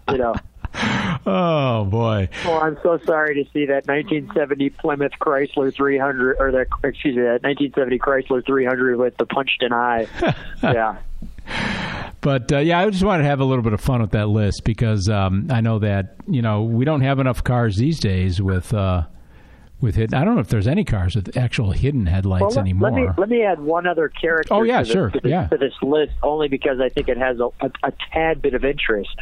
You know.
Oh boy.
Well, I'm so sorry to see that 1970 Plymouth Chrysler 300, or that excuse me, that 1970 Chrysler 300 with the punched in eye. yeah.
But uh, yeah, I just wanted to have a little bit of fun with that list because um, I know that you know we don't have enough cars these days with uh, with hidden. I don't know if there's any cars with actual hidden headlights
Well, let,
anymore.
let me let me add one other character.
Oh, yeah,
to this,
sure,
To this,
yeah.
to this list, only because I think it has a, a, a tad bit of interest.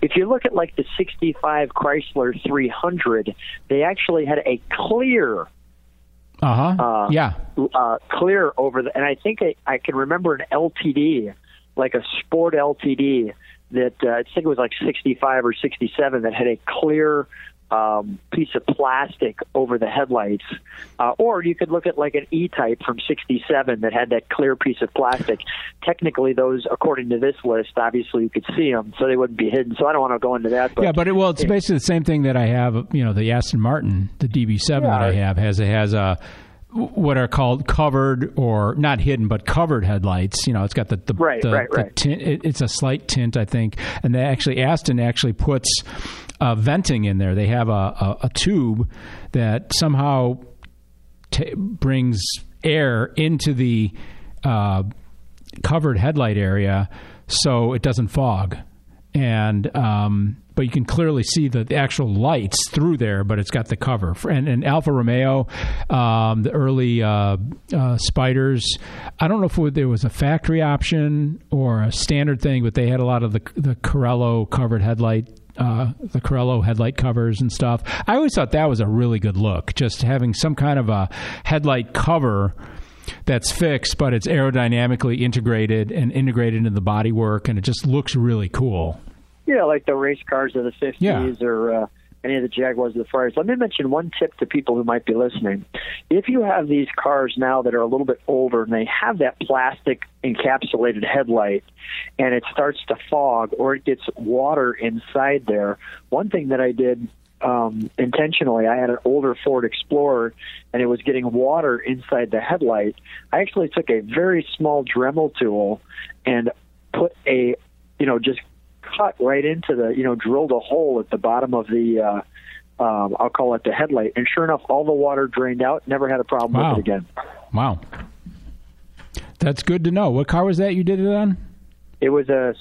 If you look at like the '65 Chrysler 300, they actually had a clear
uh huh.
uh,
yeah.
uh, clear over the, and I think I, I can remember an LTD, like a Sport LTD that uh, I think it was like 65 or 67 that had a clear um, piece of plastic over the headlights, uh, or you could look at like an E-Type from '67 that had that clear piece of plastic. Technically, those, according to this list, obviously you could see them, so they wouldn't be hidden. So I don't want to go into that. But
yeah, but it, well, it's basically the same thing that I have. You know, the Aston Martin, the DB7 that I have has it has a what are called covered or not hidden but covered headlights. You know, it's got the the,
Right,
the,
right,
the
right.
tint. It, it's a slight tint, I think, and they actually Aston actually puts uh, venting in there. They have a, a, a tube that somehow t- brings air into the uh, covered headlight area so it doesn't fog. And um, but you can clearly see the, the actual lights through there, but it's got the cover. And, and Alfa Romeo, um, the early uh, uh, Spiders, I don't know if there was a factory option or a standard thing, but they had a lot of the the Carello covered headlight uh, the Carello headlight covers and stuff. I always thought that was a really good look, just having some kind of a headlight cover that's fixed, but it's aerodynamically integrated and integrated into the bodywork, and it just looks really cool.
Yeah, like the race cars of the 50s
Yeah.
or uh, any of the Jaguars or the Ferraris. Let me mention one tip to people who might be listening. If you have these cars now that are a little bit older and they have that plastic encapsulated headlight and it starts to fog or it gets water inside there, one thing that I did um, intentionally, I had an older Ford Explorer and it was getting water inside the headlight. I actually took a very small Dremel tool and put a, you know, just cut right into the, you know, drilled a hole at the bottom of the, uh, um, I'll call it the headlight. And sure enough, all the water drained out. Never had a problem
Wow.
with it again.
Wow, that's good to know. What car was that you did it on?
It was a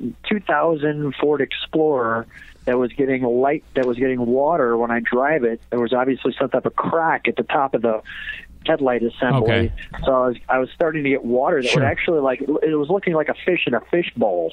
s- 2000 Ford Explorer that was getting light, that was getting water when I drive it. There was obviously some type of crack at the top of the headlight assembly.
Okay.
So I was, I was starting to get water that
Sure.
would actually like it was looking like a fish in a fish bowl.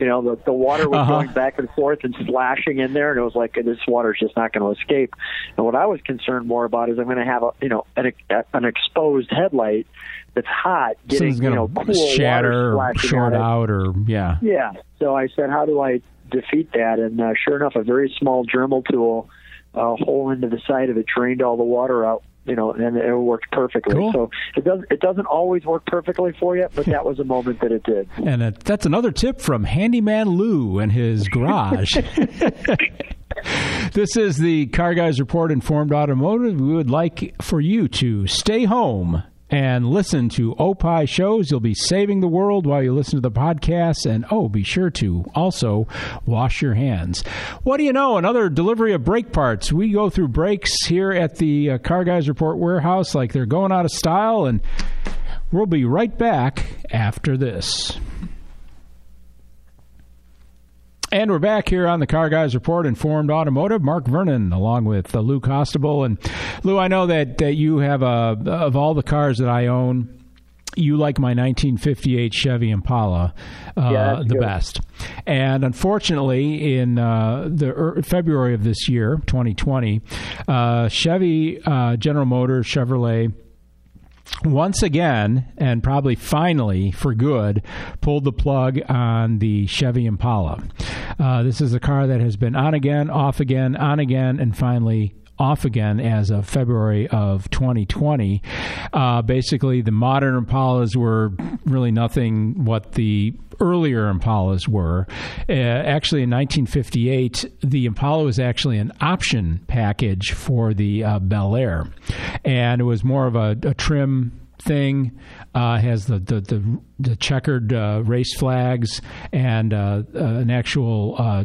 you know, the, the water was
Uh-huh.
going back and forth and splashing in there, and it was like this water's just not going to escape. And what I was concerned more about is I'm going to have a you know an, an exposed headlight that's hot getting you know cool
shatter or short out, or yeah.
Yeah. So I said, how do I defeat that? And uh, sure enough, a very small Dremel tool, a hole into the side of it, drained all the water out. You know, and it worked perfectly.
Cool.
So it does. It doesn't always work perfectly for you, but that was a moment that it did.
And uh, that's another tip from Handyman Lou and his garage. this is the Car Guys Report Informed Automotive. We would like for you to stay home and listen to Opie shows. You'll be saving the world while you listen to the podcast. And oh, be sure to also wash your hands. What do you know? Another delivery of brake parts. We go through brakes here at the uh, Car Guys Report warehouse like they're going out of style. And we'll be right back after this. And we're back here on the Car Guys Report, Informed Automotive. Mark Vernon, along with uh, Lou Costabile, and Lou. I know that that you have a of all the cars that I own. You like my 1958 Chevy Impala uh,
Yeah,
the
good.
best, and unfortunately, in uh, the er, February of this year, 2020, uh, Chevy, uh, General Motors, Chevrolet once again, and probably finally for good, pulled the plug on the Chevy Impala. Uh, this is a car that has been on again, off again, on again, and finally off again as of February of 2020. Uh, basically, the modern Impalas were really nothing what the earlier Impalas were. Uh, actually, in 1958, the Impala was actually an option package for the uh, Bel Air, and it was more of a, a trim thing. Uh, has the the the, the checkered uh, race flags and uh, uh an actual uh,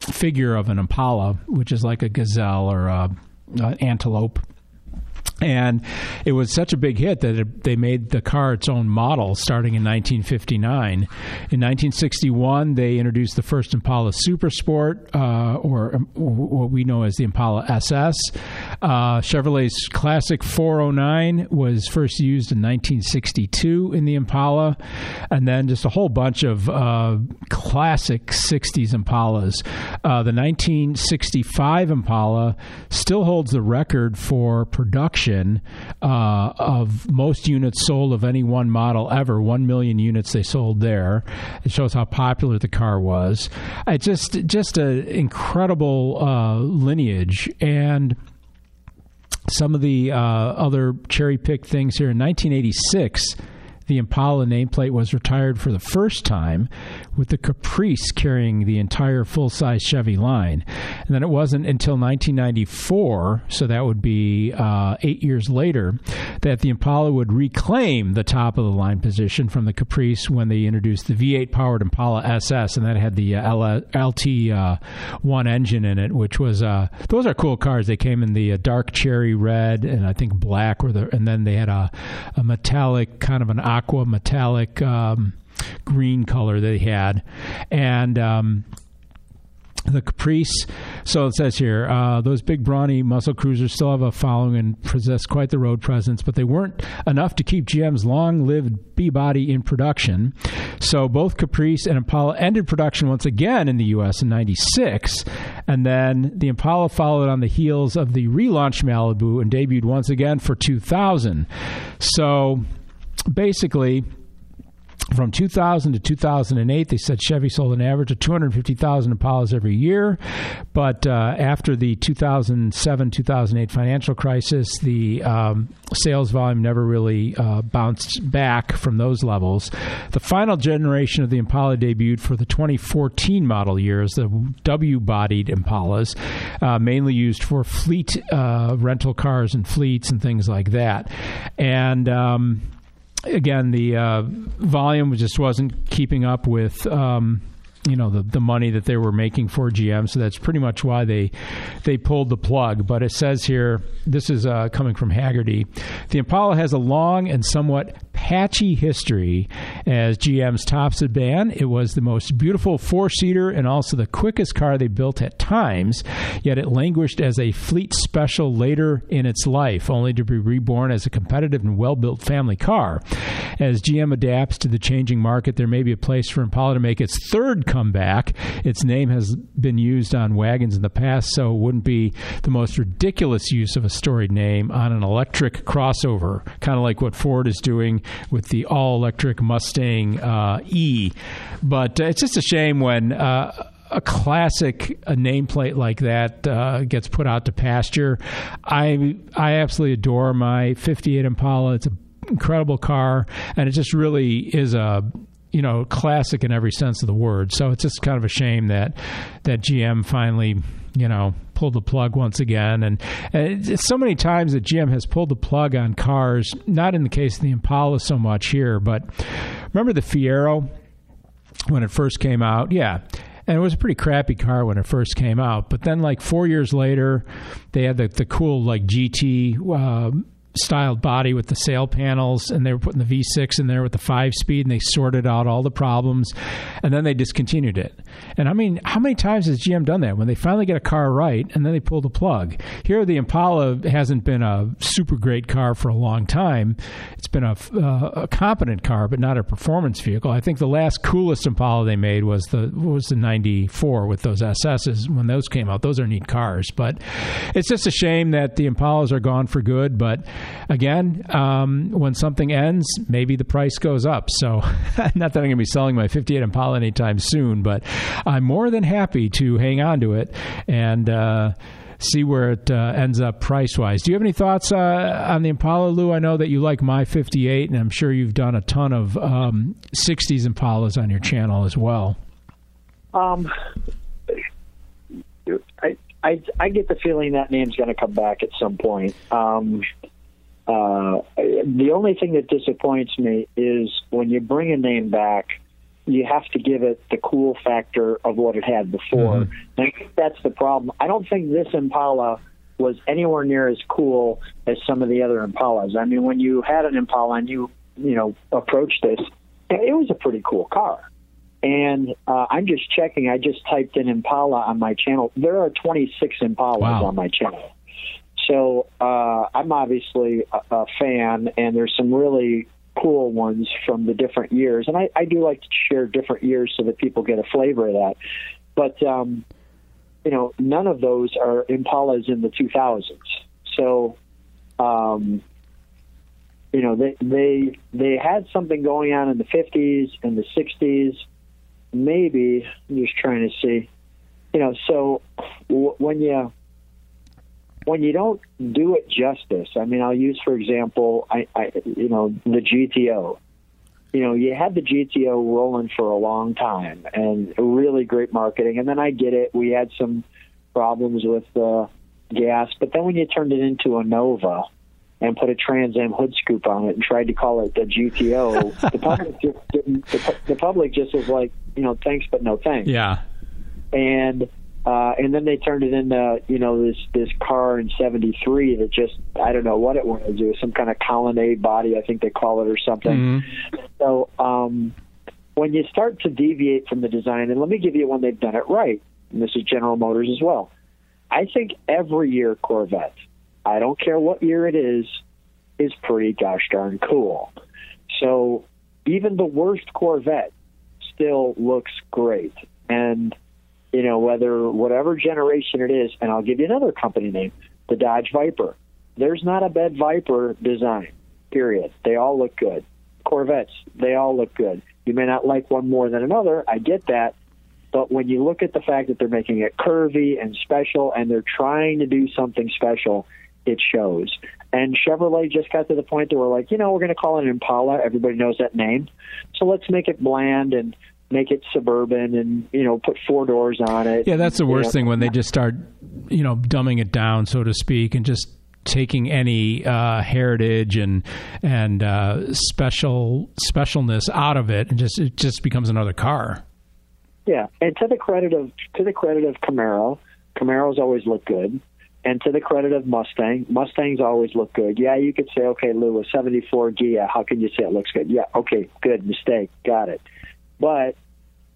figure of an impala, which is like a gazelle or a, antelope and it was such a big hit that it, they made the car its own model starting in 1959. In 1961, they introduced the first Impala Super Sport, uh, or, um, what we know as the Impala SS. Uh, Chevrolet's Classic 409 was first used in 1962 in the Impala, and then just a whole bunch of uh, classic 60s Impalas. Uh, the 1965 Impala still holds the record for production uh, of most units sold of any one model ever. One million units they sold there. It shows how popular the car was. It's just just an incredible uh, lineage and some of the uh, other cherry picked things here in 1986 the Impala nameplate was retired for the first time, with the Caprice carrying the entire full size Chevy line. And then it wasn't until 1994, so that would be uh, eight years later, that the Impala would reclaim the top of the line position from the Caprice when they introduced the V8 powered Impala SS, and that had the uh, LT uh, one engine in it, which was uh, those are cool cars. They came in the uh, dark cherry red and I think black, or the, and then they had a, a metallic kind of an aqua metallic. Um, green color they had, and um, the Caprice. So it says here, uh, those big brawny muscle cruisers still have a following and possess quite the road presence, but they weren't enough to keep GM's long-lived B body in production. So both Caprice and Impala ended production once again in the U.S. in '96, and then the Impala followed on the heels of the relaunched Malibu and debuted once again for 2000. So basically from 2000 to 2008, they said Chevy sold an average of 250,000 Impalas every year. But uh, after the 2007 2008 financial crisis, the um, sales volume never really uh, bounced back from those levels. The final generation of the Impala debuted for the 2014 model years, the W bodied Impalas, uh, mainly used for fleet uh, rental cars and fleets and things like that. And um, again, the uh, volume just wasn't keeping up with. Um, you know the the money that they were making for GM, so that's pretty much why they they pulled the plug. But it says here, this is uh, coming from Hagerty. The Impala has a long and somewhat patchy history as GM's top sedan. It was the most beautiful four seater and also the quickest car they built at times, yet it languished as a fleet special later in its life, only to be reborn as a competitive and well built family car. As GM adapts to the changing market, there may be a place for Impala to make its third comeback. Its name has been used on wagons in the past, so it wouldn't be the most ridiculous use of a storied name on an electric crossover, kind of like what Ford is doing with the all electric Mustang uh, E. But uh, it's just a shame when. Uh, a classic a nameplate like that uh, gets put out to pasture. I I absolutely adore my 58 Impala. It's an incredible car, and it just really is a you know classic in every sense of the word. So it's just kind of a shame that that GM finally you know pulled the plug once again. And, and it's so many times that GM has pulled the plug on cars. Not in the case of the Impala so much here, but remember the Fiero when it first came out? Yeah and it was a pretty crappy car when it first came out. But then, like four years later, they had the, the cool like GT uh, styled body with the sail panels, and they were putting the V6 in there with the five speed, and they sorted out all the problems, and then they discontinued it. And I mean, how many times has GM done that when they finally get a car right, and then they pull the plug? Here, the Impala hasn't been a super great car for a long time. It's been a, uh, a competent car, but not a performance vehicle. I think the last coolest Impala they made was the was the '94 with those SSs when those came out. Those are neat cars, but it's just a shame that the Impalas are gone for good. But again, um, when something ends, maybe the price goes up. So, not that I'm going to be selling my 58 Impala anytime soon, but I'm more than happy to hang on to it and. Uh, see where it uh, ends up price wise. Do you have any thoughts uh, on the Impala, Lou? I know that you like my 58, and I'm sure you've done a ton of um, 60s Impalas on your channel as well.
Um, I, I I get the feeling that name's going to come back at some point. Um, uh, the only thing that disappoints me is when you bring a name back, you have to give it the cool factor of what it had before.
Mm-hmm.
And I think that's the problem. I don't think this Impala was anywhere near as cool as some of the other Impalas. I mean, when you had an Impala and you you know approached this, it was a pretty cool car. And uh, I'm just checking. I just typed in Impala on my channel. There are 26 Impalas
Wow.
on my channel. So uh, I'm obviously a, a fan, and there's some really cool ones from the different years. And I, I do like to share different years so that people get a flavor of that. But um, you know, none of those are Impalas in the 2000s. So, um, you know, they they they had something going on in the 50s and the 60s. Maybe I'm just trying to see. You know, so w- when you when you don't do it justice, I mean, I'll use for example, I, I you know the GTO. You know, you had the GTO rolling for a long time and really great marketing, and then I get it. We had some problems with the gas, but then when you turned it into a Nova and put a Trans Am hood scoop on it and tried to call it the GTO, the public just didn't. The, the public just was like, you know, thanks but no thanks
Yeah.
and uh, and then they turned it into you know this this car in '73 that just I don't know what it was. It was some kind of colonnade body, I think they call it or something. So um, when you start to deviate from the design, and let me give you one they've done it right, and this is General Motors as well. I think every year Corvette, I don't care what year it is, is pretty gosh darn cool. So even the worst Corvette still looks great. And, you know, whether whatever generation it is, and I'll give you another company name, the Dodge Viper. There's not a bad Viper design, period. They all look good. Corvettes, they all look good. You may not like one more than another. I get that. But when you look at the fact that they're making it curvy and special and they're trying to do something special, it shows. And Chevrolet just got to the point that we're like, you know, we're going to call it Impala. Everybody knows that name. So let's make it bland and make it suburban and, you know, put four doors on it.
Yeah, that's the
You
worst
know,
thing when they just start, you know, dumbing it down, so to speak, and just taking any uh, heritage and and uh, special specialness out of it, and just it just becomes another car.
Yeah, and to the credit of to the credit of Camaro, Camaros always look good, and to the credit of Mustang, Mustangs always look good. Yeah, you could say, okay, Lou, a '74 Ghia, how can you say it looks good? Yeah, okay, good mistake, got it. But,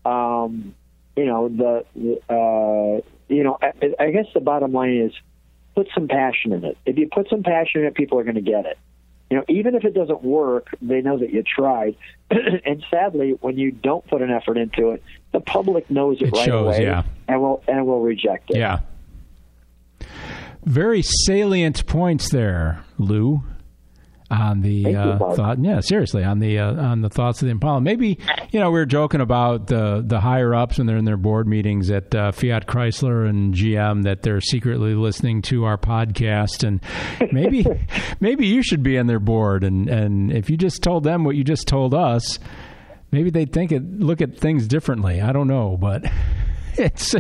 um, you know, the uh, you know, I, I guess the bottom line is put some passion in it. If you put some passion in it, people are going to get it. You know, even if it doesn't work, they know that you tried. and sadly, when you don't put an effort into it, the public knows it,
It
right
shows,
away
yeah.
and will and will reject it.
Yeah. Very salient points there, Lou. On the
Thank you,
uh, thought, yeah, seriously, on the uh, on the thoughts of the Impala. Maybe you know we were joking about the the higher ups when they're in their board meetings at uh, Fiat Chrysler and GM that they're secretly listening to our podcast, and maybe maybe you should be on their board, and and if you just told them what you just told us, maybe they'd think it look at things differently. I don't know, but it's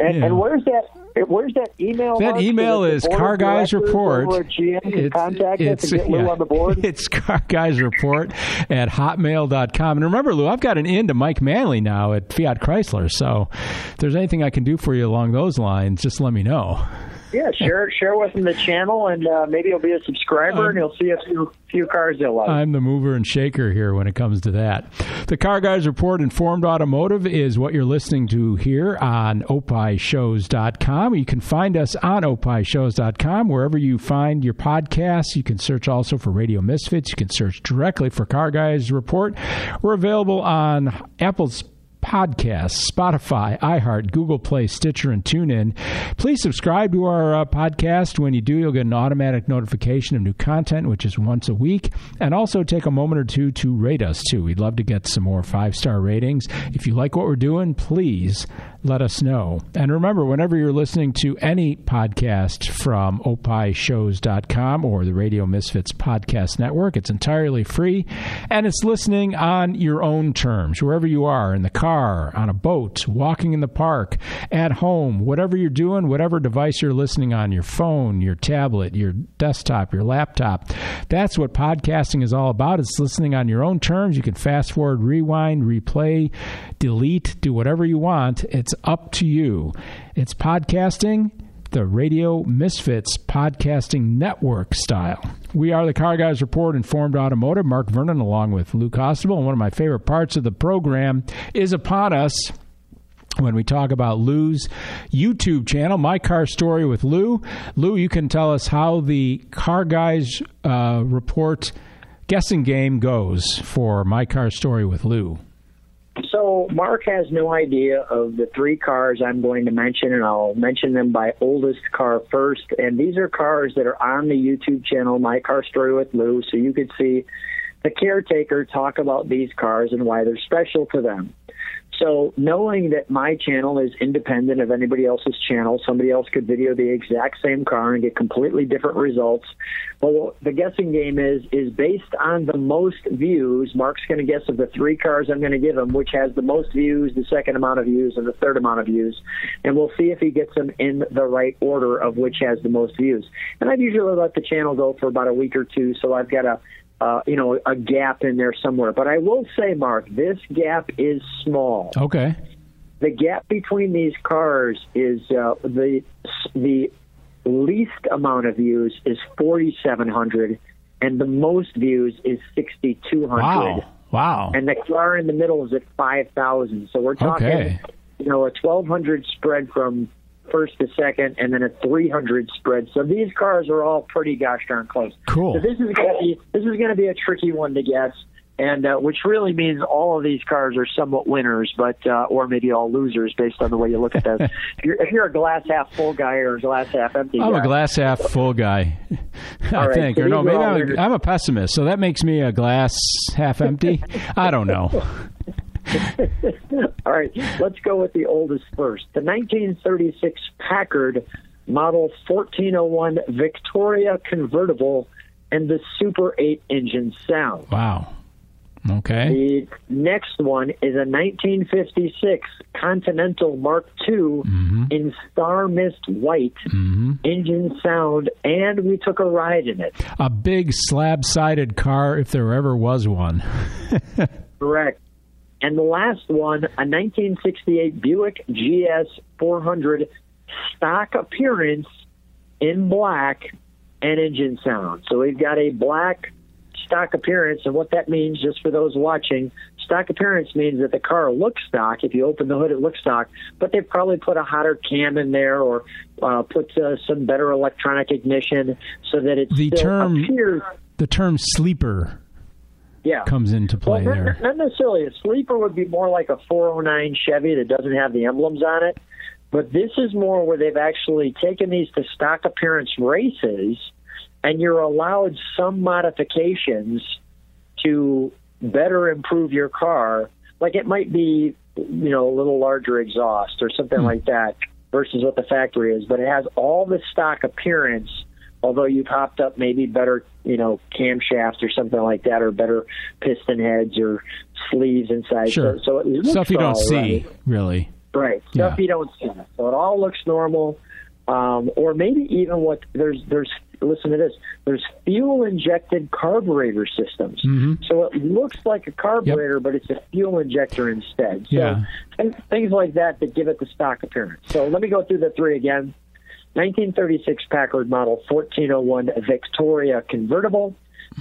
And, and where's that? Where's that email?
That email is Car Guys Report.
over at GM us and get Lou
yeah,
on the board.
It's Car Guys Report at hotmail.com. And remember, Lou, I've got an in to Mike Manley now at Fiat Chrysler. So if there's anything I can do for you along those lines, just let me know.
Yeah, share share with him the channel, and uh, maybe he'll be a subscriber, and he'll see a few few cars he'll like.
I'm the mover and shaker here when it comes to that. The Car Guys Report Informed Automotive is what you're listening to here on opishows.com. You can find us on opishows.com wherever you find your podcasts. You can search also for Radio Misfits. You can search directly for Car Guys Report. We're available on Apple's Podcasts, Spotify, iHeart, Google Play, Stitcher, and TuneIn. Please subscribe to our uh, podcast. When you do, you'll get an automatic notification of new content, which is once a week. And also take a moment or two to rate us, too. We'd love to get some more five star ratings. If you like what we're doing, please let us know. And remember, whenever you're listening to any podcast from opishows.com or the Radio Misfits Podcast Network, it's entirely free and it's listening on your own terms, wherever you are in the car, on a boat, walking in the park, at home, whatever you're doing, whatever device you're listening on your phone, your tablet, your desktop, your laptop. That's what podcasting is all about. It's listening on your own terms. You can fast forward, rewind, replay, delete, do whatever you want. It's up to you. It's podcasting the Radio Misfits Podcasting Network style. We are the Car Guys Report Informed Automotive. Mark Vernon, along with Lou Costabile. And one of my favorite parts of the program is upon us when we talk about Lou's YouTube channel, My Car Story with Lou. Lou, you can tell us how the Car Guys uh, Report guessing game goes for My Car Story with Lou.
So Mark has no idea of the three cars I'm going to mention, and I'll mention them by oldest car first. And these are cars that are on the YouTube channel, My Car Story with Lou, so you could see the caretaker talk about these cars and why they're special to them. So knowing that my channel is independent of anybody else's channel, somebody else could video the exact same car and get completely different results. Well, the guessing game is is based on the most views. Mark's going to guess of the three cars I'm going to give him, which has the most views, the second amount of views, and the third amount of views, and we'll see if he gets them in the right order of which has the most views. And I've usually let the channel go for about a week or two, so I've got a uh, you know, a gap in there somewhere. But I will say, Mark, this gap is small.
Okay.
The gap between these cars is uh, the the least amount of views is 4,700, and the most views is 6,200.
Wow. Wow.
And the car in the middle is at 5,000. So we're talking,
Okay.
you know, a 1,200 spread from first to second, and then a 300 spread. So these cars are all pretty gosh darn close.
Cool.
So this is going to be this is going to be a tricky one to guess. And uh, which really means all of these cars are somewhat winners, but uh, or maybe all losers based on the way you look at this. if, you're, if you're a glass half full guy or a glass half empty
I'm
guy,
a glass half full guy, I
right,
think.
so
Or no, maybe I'm a, I'm a pessimist, so that makes me a glass half empty. I don't know.
All right, let's go with the oldest first. The 1936 Packard Model 1401 Victoria convertible and the Super 8 engine sound.
Wow. Okay.
The next one is a 1956 Continental Mark II
Mm-hmm.
in Star Mist White engine sound, and we took a ride in it.
A big slab sided car, if there ever was one.
Correct. And the last one, a 1968 Buick GS 400 stock appearance in black and engine sound. So we've got a black stock appearance, and what that means, just for those watching, stock appearance means that the car looks stock. If you open the hood, it looks stock, but they've probably put a hotter cam in there or uh, put uh, some better electronic ignition so that it
The term-
appears.
The term sleeper
Yeah.
comes into play
well,
there.
not, necessarily. A sleeper would be more like a 409 Chevy that doesn't have the emblems on it. But this is more where they've actually taken these to stock appearance races, and you're allowed some modifications to better improve your car. Like it might be, you know, a little larger exhaust or something hmm. like that versus what the factory is, but it has all the stock appearance. Although you've hopped up maybe better, you know, camshafts or something like that, or better piston heads or sleeves inside.
Sure.
So, so
Stuff you don't see,
right.
really.
Right.
Yeah.
Stuff you don't see. So it all looks normal. Um, or maybe even what there's there's listen to this. There's fuel injected carburetor systems.
Mhm.
So it looks like a carburetor, but it's a fuel injector instead. So
Yeah.
th- things like that that give it the stock appearance. So let me go through the three again. 1936 Packard Model 1401 Victoria convertible,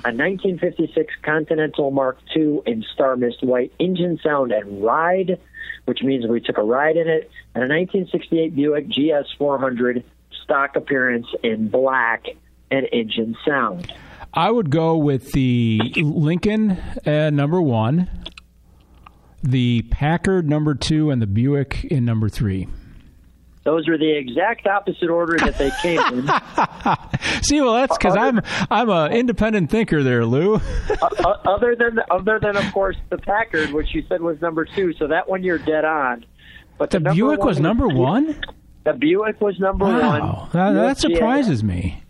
a 1956 Continental Mark II in Star Mist White engine sound and ride, which means we took a ride in it, and a 1968 Buick GS 400 stock appearance in black and engine sound.
I would go with the Lincoln uh, number one. the Packard number two and the Buick in number three.
Those are the exact opposite order that they came in.
See, well, that's because I'm I'm an independent thinker there, Lou.
other than other than of course the Packard, which you said was number two, so that one you're dead on. But
the,
the
Buick was number one.
The Buick was number
wow.
one.
That, that surprises me.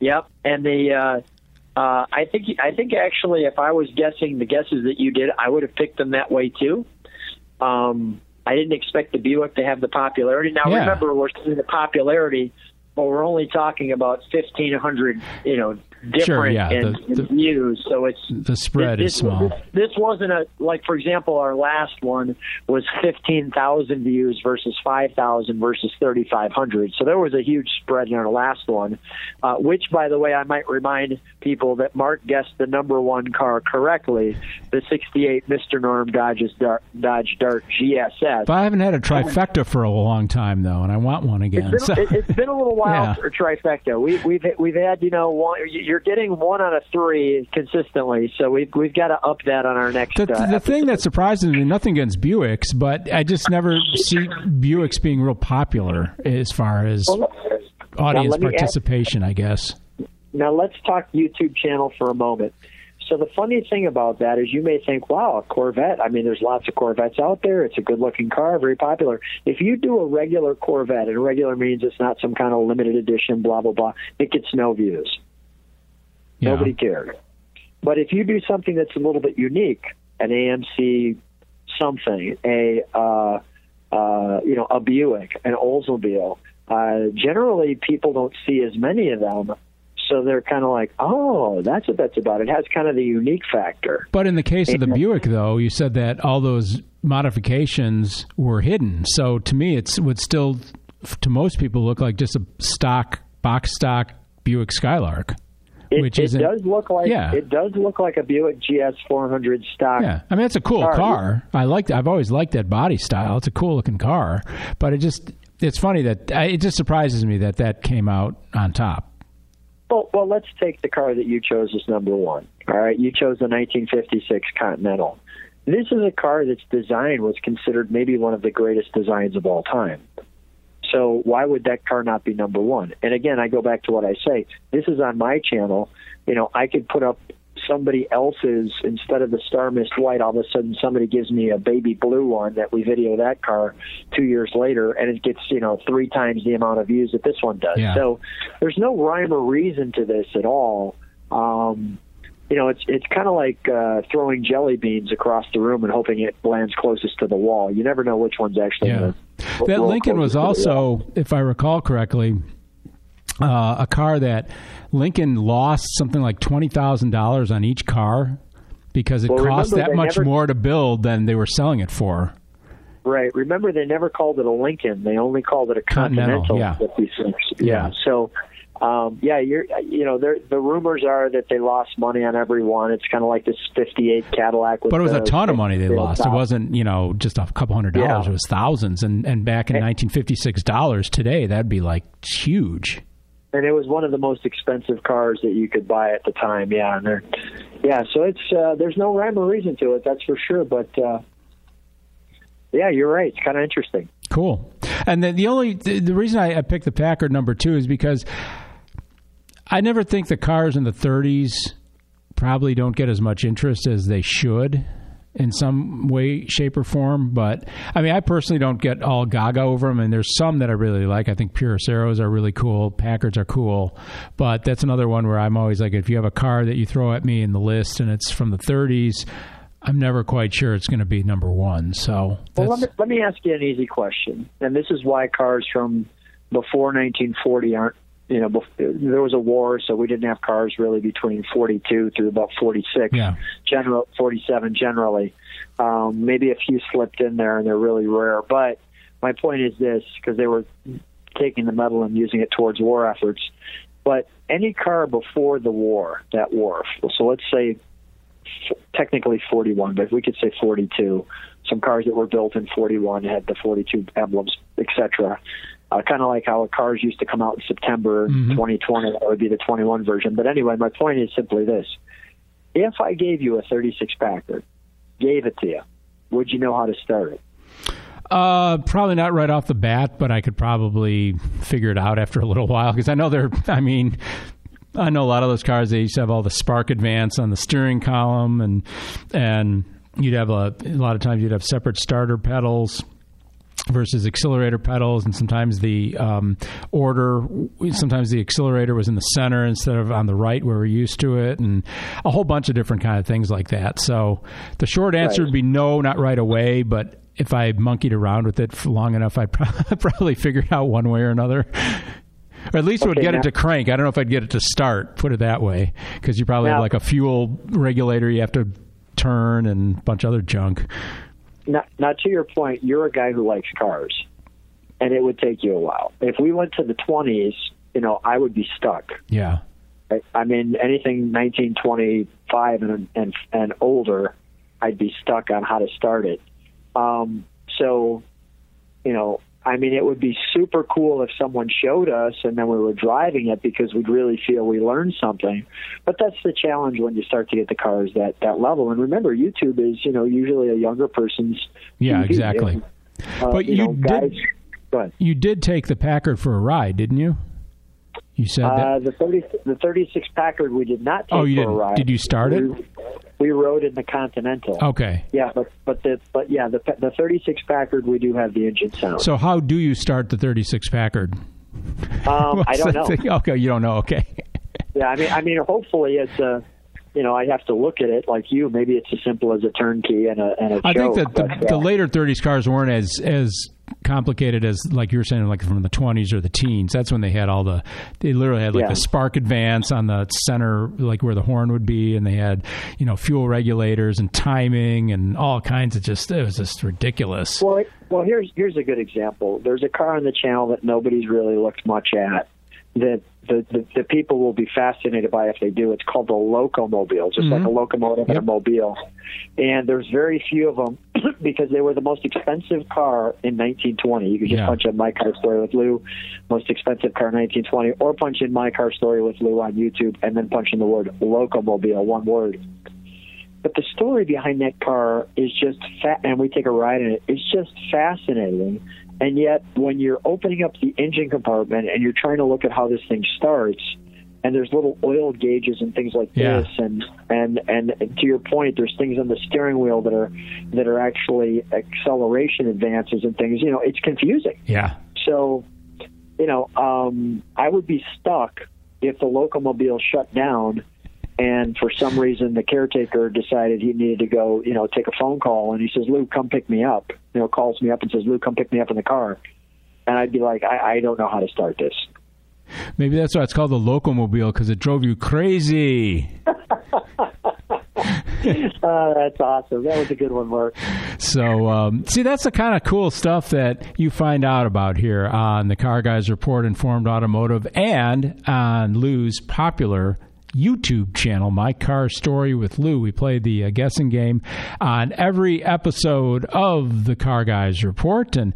Yep, and the uh, uh, I think I think actually, if I was guessing the guesses that you did, I would have picked them that way too. Um, I didn't expect the Buick to have the popularity. Now
Yeah.
remember, we're seeing the popularity, but we're only talking about fifteen hundred, you know, different
Sure, yeah,
in,
the-
in views. So it's
The spread
this,
is small.
This, this wasn't a like, for example, our last one was fifteen thousand views versus five thousand versus thirty five hundred. So there was a huge spread in our last one. Uh, which, by the way, I might remind people that Mark guessed the number one car correctly, the '68 Mr. Norm Dodge's Dart, Dodge Dart GSS.
But I haven't had a trifecta for a long time though, and I want one again.
It's
So-
been, it, has been a little while
Yeah.
for trifecta. We, we've we've had you know one. You're getting one out of three consistently, so we've we've got to up that on our next.
The,
uh,
the thing that surprises me, nothing against Buicks, but I just never see Buicks being real popular as far as
Well,
audience
let me ask-
participation, I guess.
Now let's talk YouTube channel for a moment. So the funny thing about that is you may think, wow, a Corvette. I mean, there's lots of Corvettes out there. It's a good-looking car, very popular. If you do a regular Corvette, and regular means it's not some kind of limited edition, blah blah blah, it gets no views.
Yeah.
Nobody cared. But if you do something that's a little bit unique, an AMC something, a uh, uh, you know a Buick, an Oldsmobile, uh, generally people don't see as many of them, so they're kind of like, oh, that's what that's about. It has kind of the unique factor.
But in the case of the Buick, though, you said that all those modifications were hidden. So to me, it would still, to most people, look like just a stock box stock Buick Skylark,
It,
which
it does look like
Yeah.
it does look like a Buick GS 400 stock.
Yeah, I mean it's a cool
car.
car. I like. I've always liked that body style. It's a cool looking car. But it just. It's funny that I, it just surprises me that that came out on top.
Well, well, let's take the car that you chose as number one. All right, you chose the 1956 Continental. This is a car that's design was considered maybe one of the greatest designs of all time. So why would that car not be number one? And again, I go back to what I say. This is on my channel. You know, I could put up somebody else's instead of the Star Mist White. All of a sudden, somebody gives me a baby blue one that we video that car two years later, and it gets you know three times the amount of views that this one does.
Yeah.
So there's no rhyme or reason to this at all. Um, you know, it's it's kind of like uh, throwing jelly beans across the room and hoping it lands closest to the wall. You never know which one's actually
Yeah.
going to.
That Lincoln was also, if I recall correctly, uh, a car that Lincoln lost something like twenty thousand dollars on each car because it
Well,
cost that much
never-
more to build than they were selling it for.
Right. Remember, they never called it a Lincoln. They only called it a
Continental,
Continental.
yeah.
56.
Yeah.
Yeah. So, um, yeah, you're, you know, the rumors are that they lost money on every one. It's kind of like this '58 Cadillac.
But it was a ton of money they
the
lost. It wasn't, you know, just a couple hundred dollars.
Yeah.
It was thousands. And and back in 1956 dollars today, that'd be like huge.
and it was one of the most expensive cars that you could buy at the time. Yeah, and they're, yeah. So it's uh, there's no rhyme or reason to it, that's for sure. But uh, yeah, you're right. It's kind of interesting.
Cool. And then the only the, the reason I, I picked the Packard number two is because I never think the cars in the 30s probably don't get as much interest as they should in some way, shape, or form. But I mean, I personally don't get all gaga over them, and there's some that I really like. I think Pierce-Arrows are really cool, Packards are cool, but that's another one where I'm always like, if you have a car that you throw at me in the list and it's from the 30s. I'm never quite sure it's going to be number one. So
Well, let me, let me ask you an easy question, and this is why cars from before 1940 aren't. You know, bef- there was a war, so we didn't have cars really between 42 through about 46.
Yeah.
General 47 generally. Um, maybe a few slipped in there, and they're really rare. But my point is this: because they were taking the metal and using it towards war efforts. But any car before the war, that war. So let's say technically 41, but we could say 42, some cars that were built in 41 had the 42 emblems, etc. Uh, kind of like how cars used to come out in September
Mhm.
2020, that would be the 21 version. But anyway, my point is simply this: if I gave you a 36 Packard, gave it to you, would you know how to start it?
Uh, probably not right off the bat, but I could probably figure it out after a little while because I know they're. I mean, I know a lot of those cars. They used to have all the spark advance on the steering column, and and you'd have a, a lot of times you'd have separate starter pedals versus accelerator pedals, and sometimes the um, order, sometimes the accelerator was in the center instead of on the right where we're used to it, and a whole bunch of different kind of things like that. So the short answer
Right.
would be no, not right away, but if I monkeyed around with it long enough, I'd pro- probably figure it out one way or another. Or at least would get
now-
it to crank. I don't know if I'd get it to start. Put it that way, because you probably have like a fuel regulator you have to turn and a bunch of other junk.
Now, now, to your point, you're a guy who likes cars, and it would take you a while. If we went to the 20s, you know, I would be stuck.
Yeah.
I, I mean, anything 1925 and, and and older, I'd be stuck on how to start it. Um, so, you know, I mean, it would be super cool if someone showed us and then we were driving it because we'd really feel we learned something. But that's the challenge when you start to get the cars that that level. And remember, YouTube is you know usually a younger person's.
Yeah,
TV.
exactly.
And, uh,
But
you,
you
know,
did-
ahead.
You did take the Packard for a ride, didn't you? You said that.
Uh, the thirty the thirty six Packard we did not take
Oh, you
for
didn't. Did you start it?
We, we rode in the Continental.
Okay.
Yeah, but but the but yeah the the thirty six Packard we do have the engine sound.
So how do you start the 36 Packard?
um, I don't know.
thing? Okay, you don't know. Okay.
Yeah, I mean I mean hopefully it's a you know I have to look at it like you. Maybe it's as simple as a turnkey and a and a
I think that the,
but,
the
uh,
later 30s cars weren't as as complicated as like you were saying like from the 20s or the teens. That's when they had all the they literally had like
Yeah.
the spark advance on the center like where the horn would be and they had, you know, fuel regulators and timing and all kinds of just it was just ridiculous.
Well, it- well, here's here's a good example. There's a car on the channel that nobody's really looked much at. That the, the the people will be fascinated by if they do. It's called the Locomobile, just like a mm-hmm. locomotive and a mobile. And there's very few of them because they were the most expensive car in 1920. You could just
Yeah.
punch in my car story with Lou, most expensive car in 1920, or punch in my car story with Lou on YouTube, and then punch in the word Locomobile, one word. But the story behind that car is just fat, and we take a ride in it. It's just fascinating. And yet, when you're opening up the engine compartment and you're trying to look at how this thing starts, and there's little oil gauges and things like
Yeah.
this, and and and to your point, there's things on the steering wheel that are that are actually acceleration advances and things. You know, it's confusing.
Yeah.
So, you know, um, I would be stuck if the locomobile shut down and for some reason the caretaker decided he needed to go, you know, take a phone call and he says, Lou, come pick me up. You know, calls me up and says, Lou, come pick me up in the car. And I'd be like, I, I don't know how to start this.
Maybe that's why it's called the Locomobile because it drove you crazy.
uh, that's awesome. That was a good one, Mark.
So, um, see, that's the kind of cool stuff that you find out about here on the Car Guys Report Informed Automotive and on Lou's popular YouTube channel, My Car Story with Lou. We play the uh, guessing game on every episode of the Car Guys Report. And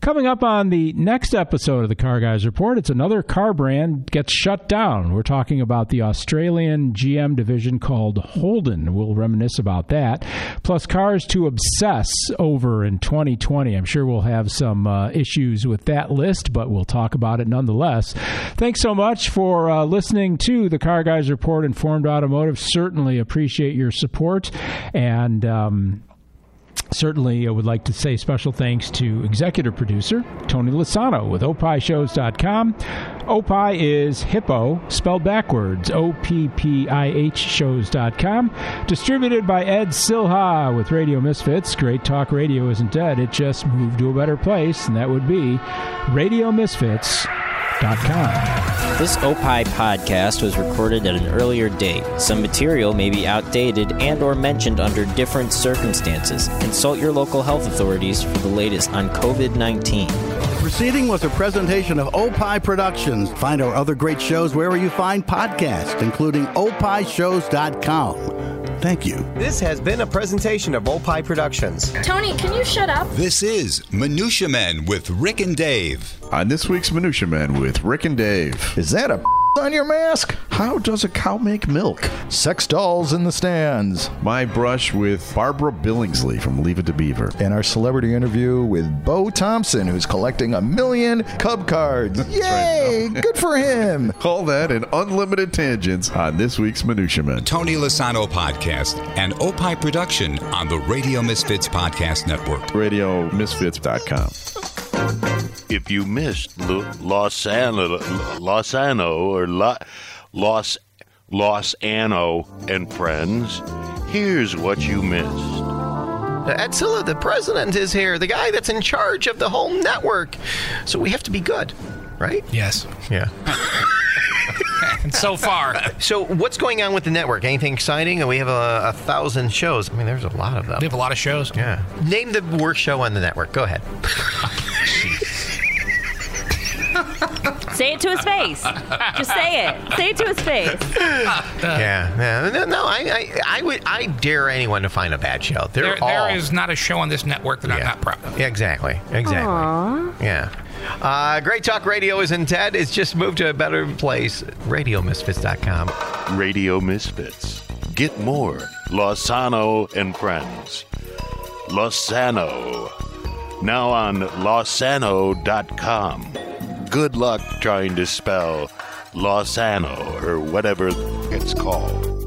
Coming up on the next episode of the Car Guys Report, it's another car brand gets shut down. We're talking about the Australian GM division called Holden. We'll reminisce about that. Plus, cars to obsess over in 2020. I'm sure we'll have some uh, issues with that list, but we'll talk about it nonetheless. Thanks so much for uh, listening to the Car Guys Report Informed Automotive. Certainly appreciate your support. And, um, Certainly, I would like to say special thanks to executive producer Tony Lasano with opishows.com. Opie is hippo, spelled backwards, O P P I H shows.com. Distributed by Ed Silha with Radio Misfits. Great Talk Radio isn't dead, it just moved to a better place, and that would be RadioMisfits.com.
This Opie podcast was recorded at an earlier date. Some material may be outdated and or mentioned under different circumstances. Consult your local health authorities for the latest on COVID-19.
Proceeding was a presentation of Opie Productions. Find our other great shows wherever you find podcasts, including opishows.com. Thank you.
This has been a presentation of Opie Productions.
Tony, can you shut up?
This is Minutia Men with Rick and Dave.
On this week's Minutia Men with Rick and Dave.
Is that a on your mask?
How does a cow make milk?
Sex dolls in the stands.
My brush with Barbara Billingsley from Leave It to Beaver.
And our celebrity interview with Bo Thompson, who's collecting a million Cub cards. Yay! Good for him.
Call that and unlimited tangents on this week's Minutia Men.
Tony Lasano podcast and Opie production on the Radio Misfits Podcast Network.
RadioMisfits.com.
If you missed Lo- Losano, Losano or Lo- Los Los Anno and friends, here's what you missed.
Attila, the president, is here, the guy that's in charge of the whole network. So we have to be good, right?
Yes.
Yeah.
and so far.
So, what's going on with the network? Anything exciting? We have a, a thousand shows. I mean, there's a lot of them.
We have a lot of shows.
Yeah. Name the worst show on the network. Go ahead.
Say it to his face. Just say it. Say it to his face.
yeah. yeah. No, no I, I, I would, I dare anyone to find a bad show. They're
There,
all.
there is not a show on this network that I'm not proud of.
Yeah, exactly. Exactly.
Aww.
Yeah. Uh, Great Talk Radio is in Ted. It's just moved to a better place. RadioMisfits.com.
Radio Misfits. Get more Losano and friends. Losano. Now on losano.com. Good luck trying to spell Losano or whatever it's called.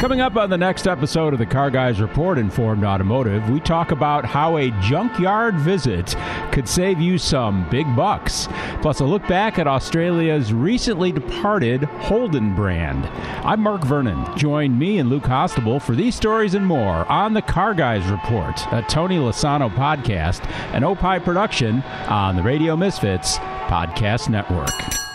Coming up on the next episode of the Car Guys Report Informed Automotive, we talk about how a junkyard visit could save you some big bucks. Plus, a look back at Australia's recently departed Holden brand. I'm Mark Vernon. Join me and Lou Costabile for these stories and more on the Car Guys Report, a Tony Lasano podcast, an Opie production on the Radio Misfits Podcast Network.